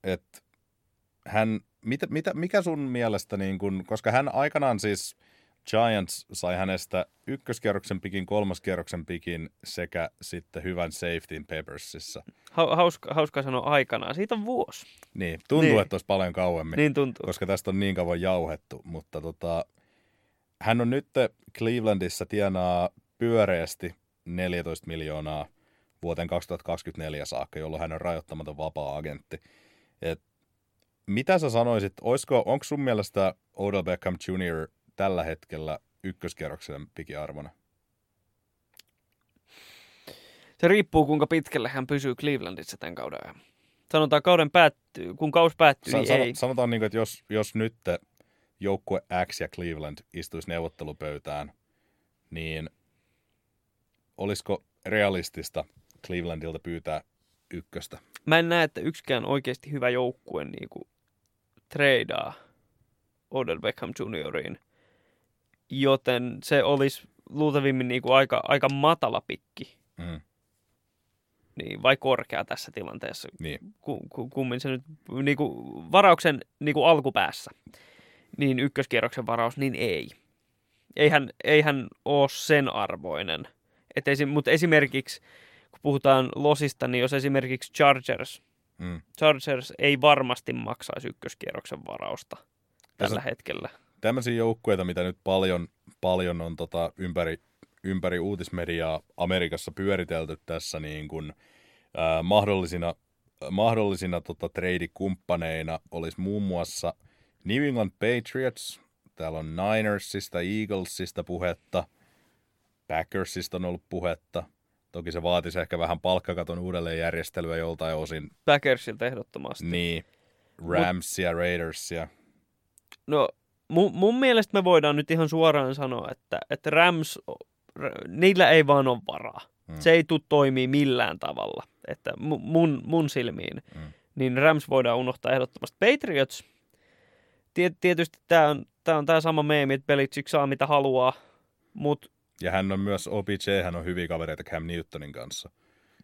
Et hän, mitä, mitä, mikä sun mielestä, niin kuin, koska hän aikanaan siis Giants sai hänestä ykköskierroksen pikin, kolmoskierroksen pikin sekä sitten hyvän safetyn Peppersissa. Ha- hauska, hauska sanoa aikanaan. Siitä on vuosi. Niin, tuntuu, Niin. että olisi paljon kauemmin. Niin tuntuu. koska tästä on niin kauan jauhettu, mutta tota, hän on nyt Clevelandissa tienaa pyöreästi 14 miljoonaa vuoteen 2024 saakka, jolloin hän on rajoittamaton vapaa-agentti. Et, mitä sä sanoisit, oisko, onko sun mielestä Odell Beckham Jr. tällä hetkellä ykköskierroksen pikiarvona? Se riippuu, kuinka pitkälle hän pysyy Clevelandissa tämän kauden ajan. Sanotaan, kauden päättyy, kun kaus päättyy, niin sano- ei. Sanotaan, niin kuin, että jos, jos nyt joukkue X ja Cleveland istuisi neuvottelupöytään, niin olisiko realistista Clevelandilta pyytää ykköstä? Mä en näe, että yksikään oikeasti hyvä joukkue niin kuin treidaa Odell Beckham Junioriin. Joten se olisi luultavimmin niin kuin aika, aika matala pikki. Mm, Niin, vai korkea tässä tilanteessa. niin, Ku, ku, kummin se nyt, niin kuin varauksen niin kuin alkupäässä, niin ykköskierroksen varaus, niin ei. Eihän, eihän ole sen arvoinen. Et esim, mutta esimerkiksi, kun puhutaan losista, niin jos esimerkiksi Chargers, mm. Chargers ei varmasti maksaisi ykköskierroksen varausta tällä Tässä- hetkellä. Tämmöisiä joukkueita, mitä nyt paljon, paljon on tota ympäri, ympäri uutismediaa Amerikassa pyöritelty tässä niin kuin, ää, mahdollisina, mahdollisina tota, treidikumppaneina olisi muun muassa New England Patriots, täällä on Ninersista, Eaglesista puhetta, Packersista on ollut puhetta. Toki se vaatisi ehkä vähän palkkakaton uudelleenjärjestelyä joltain osin. Packersilta ehdottomasti. Niin, Ramsia, Raidersia. No mun, mun mielestä me voidaan nyt ihan suoraan sanoa, että, että Rams, niillä ei vaan ole varaa. Mm. Se ei tule toimii millään tavalla, että mu- mun, mun silmiin. Mm. Niin Rams voidaan unohtaa ehdottomasti. Patriots, tiet, tietysti tämä on tämä on tää sama meemi, että Belichick saa mitä haluaa, mutta Ja hän on myös OBJ, hän on hyviä kavereita Cam Newtonin kanssa.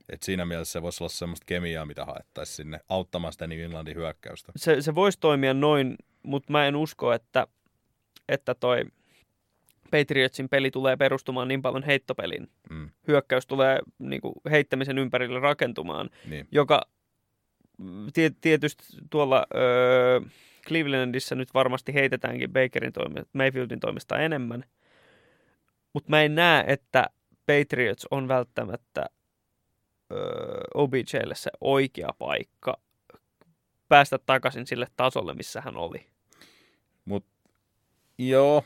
Et siinä mielessä se voisi olla semmoista kemiaa, mitä haettaisiin sinne auttamaan sitä New Englandin hyökkäystä. se, se voisi toimia noin, mutta mä en usko, että, että toi Patriotsin peli tulee perustumaan niin paljon heittopelin. Mm, Hyökkäys tulee niin kuin, heittämisen ympärille rakentumaan, niin. joka tie, tietysti tuolla öö, Clevelandissa nyt varmasti heitetäänkin Bakerin toimesta, Mayfieldin toimesta enemmän. Mutta mä en näe, että Patriots on välttämättä öö, OBJlle se oikea paikka päästä takaisin sille tasolle, missä hän oli. Joo,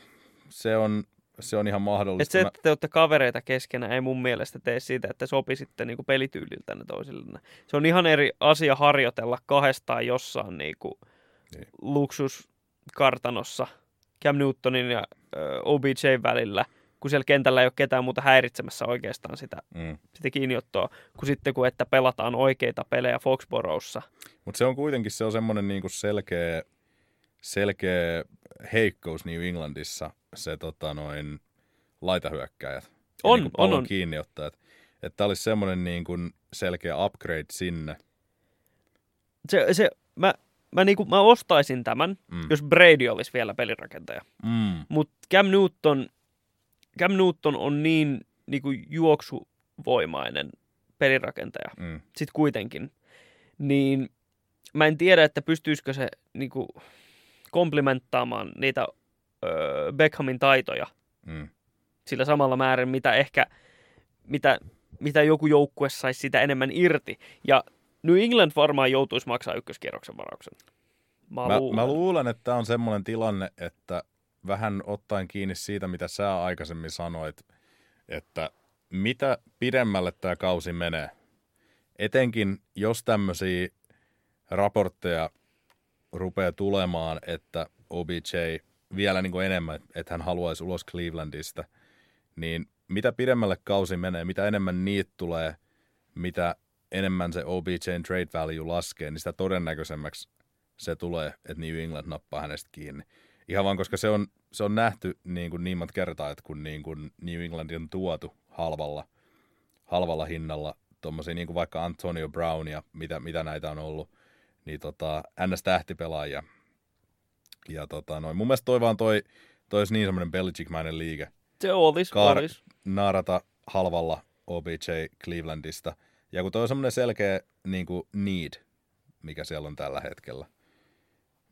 se on, se on ihan Et mahdollista. se, että te olette kavereita keskenään, ei mun mielestä tee siitä, että sopisitte niinku pelityyliltänne toisillenne. Se on ihan eri asia harjoitella kahdestaan jossain niinku Niin. luksuskartanossa Cam Newtonin ja ö, OBJ välillä, kun siellä kentällä ei ole ketään muuta häiritsemässä oikeastaan sitä, mm. sitä kiinniottoa, kuin sitten kun että pelataan oikeita pelejä Foxborossa. Mutta se on kuitenkin se on semmoinen niinku selkeä, selkeä heikkous New Englandissa, se tota noin laitahyökkäjät. On, niinku on, on. kiinniottajat. Että olisi semmoinen niinku selkeä upgrade sinne. Se, se, mä, mä, niinku, mä ostaisin tämän, Mm. jos Brady olisi vielä pelirakentaja. Mm. Mutta Cam Newton Cam Newton on niin, niin kuin juoksuvoimainen pelirakentaja, Mm. sitten kuitenkin, niin mä en tiedä, että pystyisikö se niin kuin, komplimenttaamaan niitä öö, Beckhamin taitoja Mm. sillä samalla määrin, mitä ehkä, mitä, mitä joku joukkue saisi sitä enemmän irti. Ja New England varmaan joutuisi maksaa ykköskierroksen varauksen. Mä, Mä, luulen. mä luulen, että tämä on semmoinen tilanne, että vähän ottaen kiinni siitä, mitä sä aikaisemmin sanoit, että mitä pidemmälle tämä kausi menee, etenkin jos tämmöisiä raportteja rupeaa tulemaan, että OBJ vielä niin kuin enemmän, että hän haluaisi ulos Clevelandista, niin mitä pidemmälle kausi menee, mitä enemmän niitä tulee, mitä enemmän se OBJn trade value laskee, niin sitä todennäköisemmäksi se tulee, että New England nappaa hänestä kiinni. Ihan vaan, koska se on, se on nähty niin, kuin niin monta kertaa, että kun niin kuin New Englandin on tuotu halvalla, halvalla hinnalla tuommoisia niin kuin vaikka Antonio Brown ja mitä, mitä näitä on ollut, niin tota, NS-tähtipelaajia. Ja tota, noin. mun mielestä toi vaan toi, toi olisi niin semmoinen Belichick-mäinen liike. Se olisi, Kaar- olisi. naarata halvalla OBJ Clevelandista. Ja kun toi on semmoinen selkeä niin kuin need, mikä siellä on tällä hetkellä.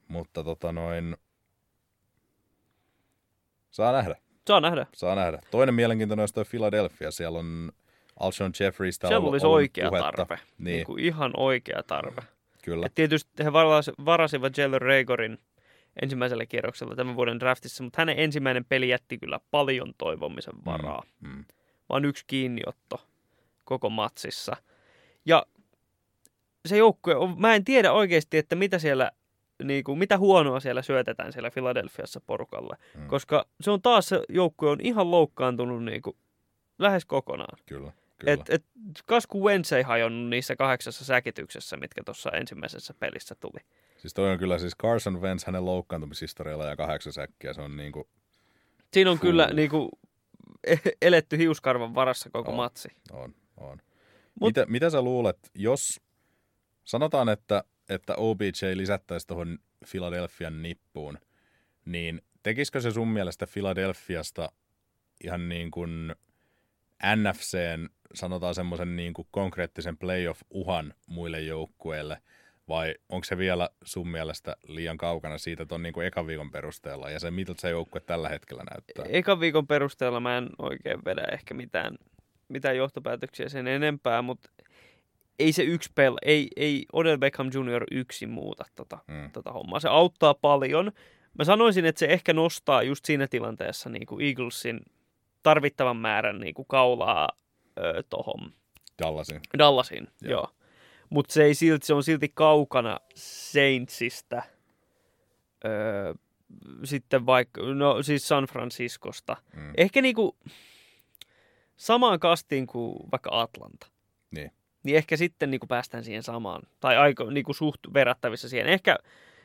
Mutta tota noin, saa nähdä, Saa nähdä. saa nähdä. Toinen mielenkiintoinen olisi toi Philadelphia. Siellä on Alshon Jeffreystä Siellä ollut, olisi oikea puhetta. tarve. Niin, Niin kuin ihan oikea tarve. kyllä. Et tietysti he varas, varasivat Jalen Ragorin ensimmäisellä kierroksella tämän vuoden draftissa, mutta hänen ensimmäinen peli jätti kyllä paljon toivomisen varaa. Mm. Vaan yksi kiinniotto koko matsissa. Ja se joukkue, on, mä en tiedä oikeasti, että mitä siellä, niin kuin, mitä huonoa siellä syötetään siellä Philadelphiassa porukalle. Mm. Koska se on taas se joukkue on ihan loukkaantunut niin kuin, lähes kokonaan. Kyllä, kyllä. Et, et, Kasku Wentz ei hajonnut niissä kahdeksassa säkityksessä, mitkä tuossa ensimmäisessä pelissä tuli. Siis toi on kyllä siis Carson Wentz hänen loukkaantumishistorialla ja kahdeksan säkkiä. Se on niin kuin, Siinä on Fuh. kyllä niin kuin, eletty hiuskarvan varassa koko On. matsi. On, on. Mut- mitä, mitä sä luulet, jos sanotaan, että, että OBJ lisättäisiin tuohon Philadelphian nippuun, niin tekisikö se sun mielestä Philadelphiasta ihan niin kuin NFCn, sanotaan semmoisen niin kuin konkreettisen playoff-uhan muille joukkueille, vai onko se vielä sun mielestä liian kaukana siitä tuon niin ekan viikon perusteella, ja se miltä se joukkue tällä hetkellä näyttää? Ekan viikon perusteella mä en oikein vedä ehkä mitään, mitään johtopäätöksiä sen enempää, mutta ei se yksi pel, ei, ei Odell Beckham Jr. yksin muuta tota, Mm. tota hommaa. Se auttaa paljon. Mä sanoisin, että se ehkä nostaa just siinä tilanteessa niin kuin Eaglesin tarvittavan määrän niin kuin kaulaa ö, tohon Dallasin. Dallasiin, Joo. joo. Mutta se, ei silti, se on silti kaukana Saintsista. Öö, sitten vaikka, no siis San Franciscosta. Mm. Ehkä niinku samaan kastiin kuin vaikka Atlanta. Niin. Niin ehkä sitten niinku päästään siihen samaan. Tai aika niinku suht verrattavissa siihen. Ehkä,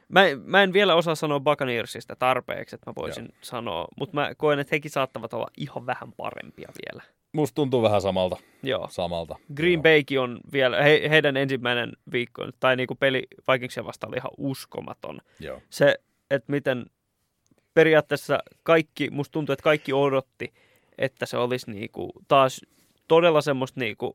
mä, mä en vielä osaa sanoa Buccaneersista tarpeeksi, että mä voisin Joo. sanoa. Mutta mä koen, että hekin saattavat olla ihan vähän parempia vielä. Musta tuntuu vähän samalta. Joo. samalta. Green. Baykin on vielä, he, heidän ensimmäinen viikko, tai niinku peli Vikingsia vastaan oli ihan uskomaton. Joo. Se, että miten periaatteessa kaikki, musta tuntuu, että kaikki odotti, että se olisi niinku taas todella semmoista niinku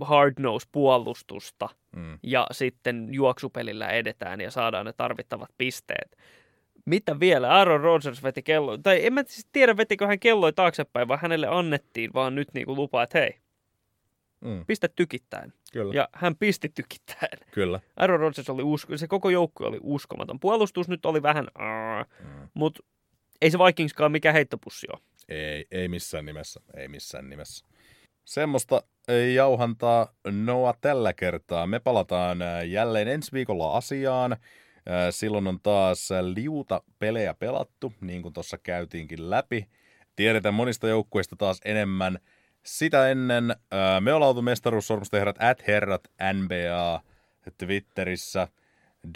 hard nose puolustusta Mm. ja sitten juoksupelillä edetään ja saadaan ne tarvittavat pisteet. Mitä vielä? Aaron Rodgers veti kello, tai en mä siis tiedä vetikö hän kelloi taaksepäin, vaan hänelle annettiin vaan nyt niinku lupa, että hei, Mm. pistä tykittäen. Kyllä. Ja hän pisti tykittäen. Kyllä. Aaron Rodgers oli usko, se koko joukkue oli uskomaton. Puolustus nyt oli vähän, Mm. mutta ei se Vikingskaan mikä heittopussi ole. Ei, ei missään nimessä. Ei missään nimessä. Semmoista jauhantaa Noa tällä kertaa. Me palataan ää, jälleen ensi viikolla asiaan. Ää, Silloin on taas liuta pelejä pelattu, niin kuin tuossa käytiinkin läpi. Tiedetään monista joukkueista taas enemmän. Sitä ennen ää, me ollaan oltu mestaruussormusten herrat at herrat NBA Twitterissä.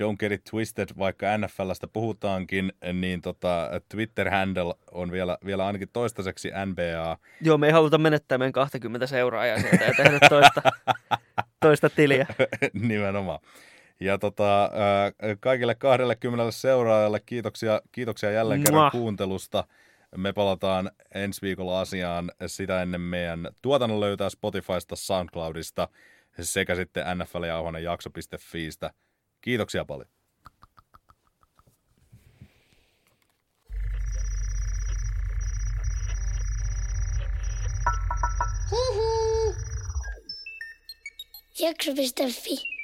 Don't get it twisted, vaikka NFLstä puhutaankin, niin tota, Twitter-handle on vielä, vielä ainakin toistaiseksi NBA. Joo, me ei haluta menettää meidän 20 seuraajaa sieltä ja tehdä toista, toista tiliä. Nimenomaan. Ja tota, ää, kaikille 20 seuraajalle kiitoksia, kiitoksia jälleen kerran Mwah. kuuntelusta. Me palataan ensi viikolla asiaan sitä ennen meidän tuotannon löytää Spotifysta, Soundcloudista sekä sitten nfljauhonen jakso.fiistä. Kiitoksia paljon. Jakso.fi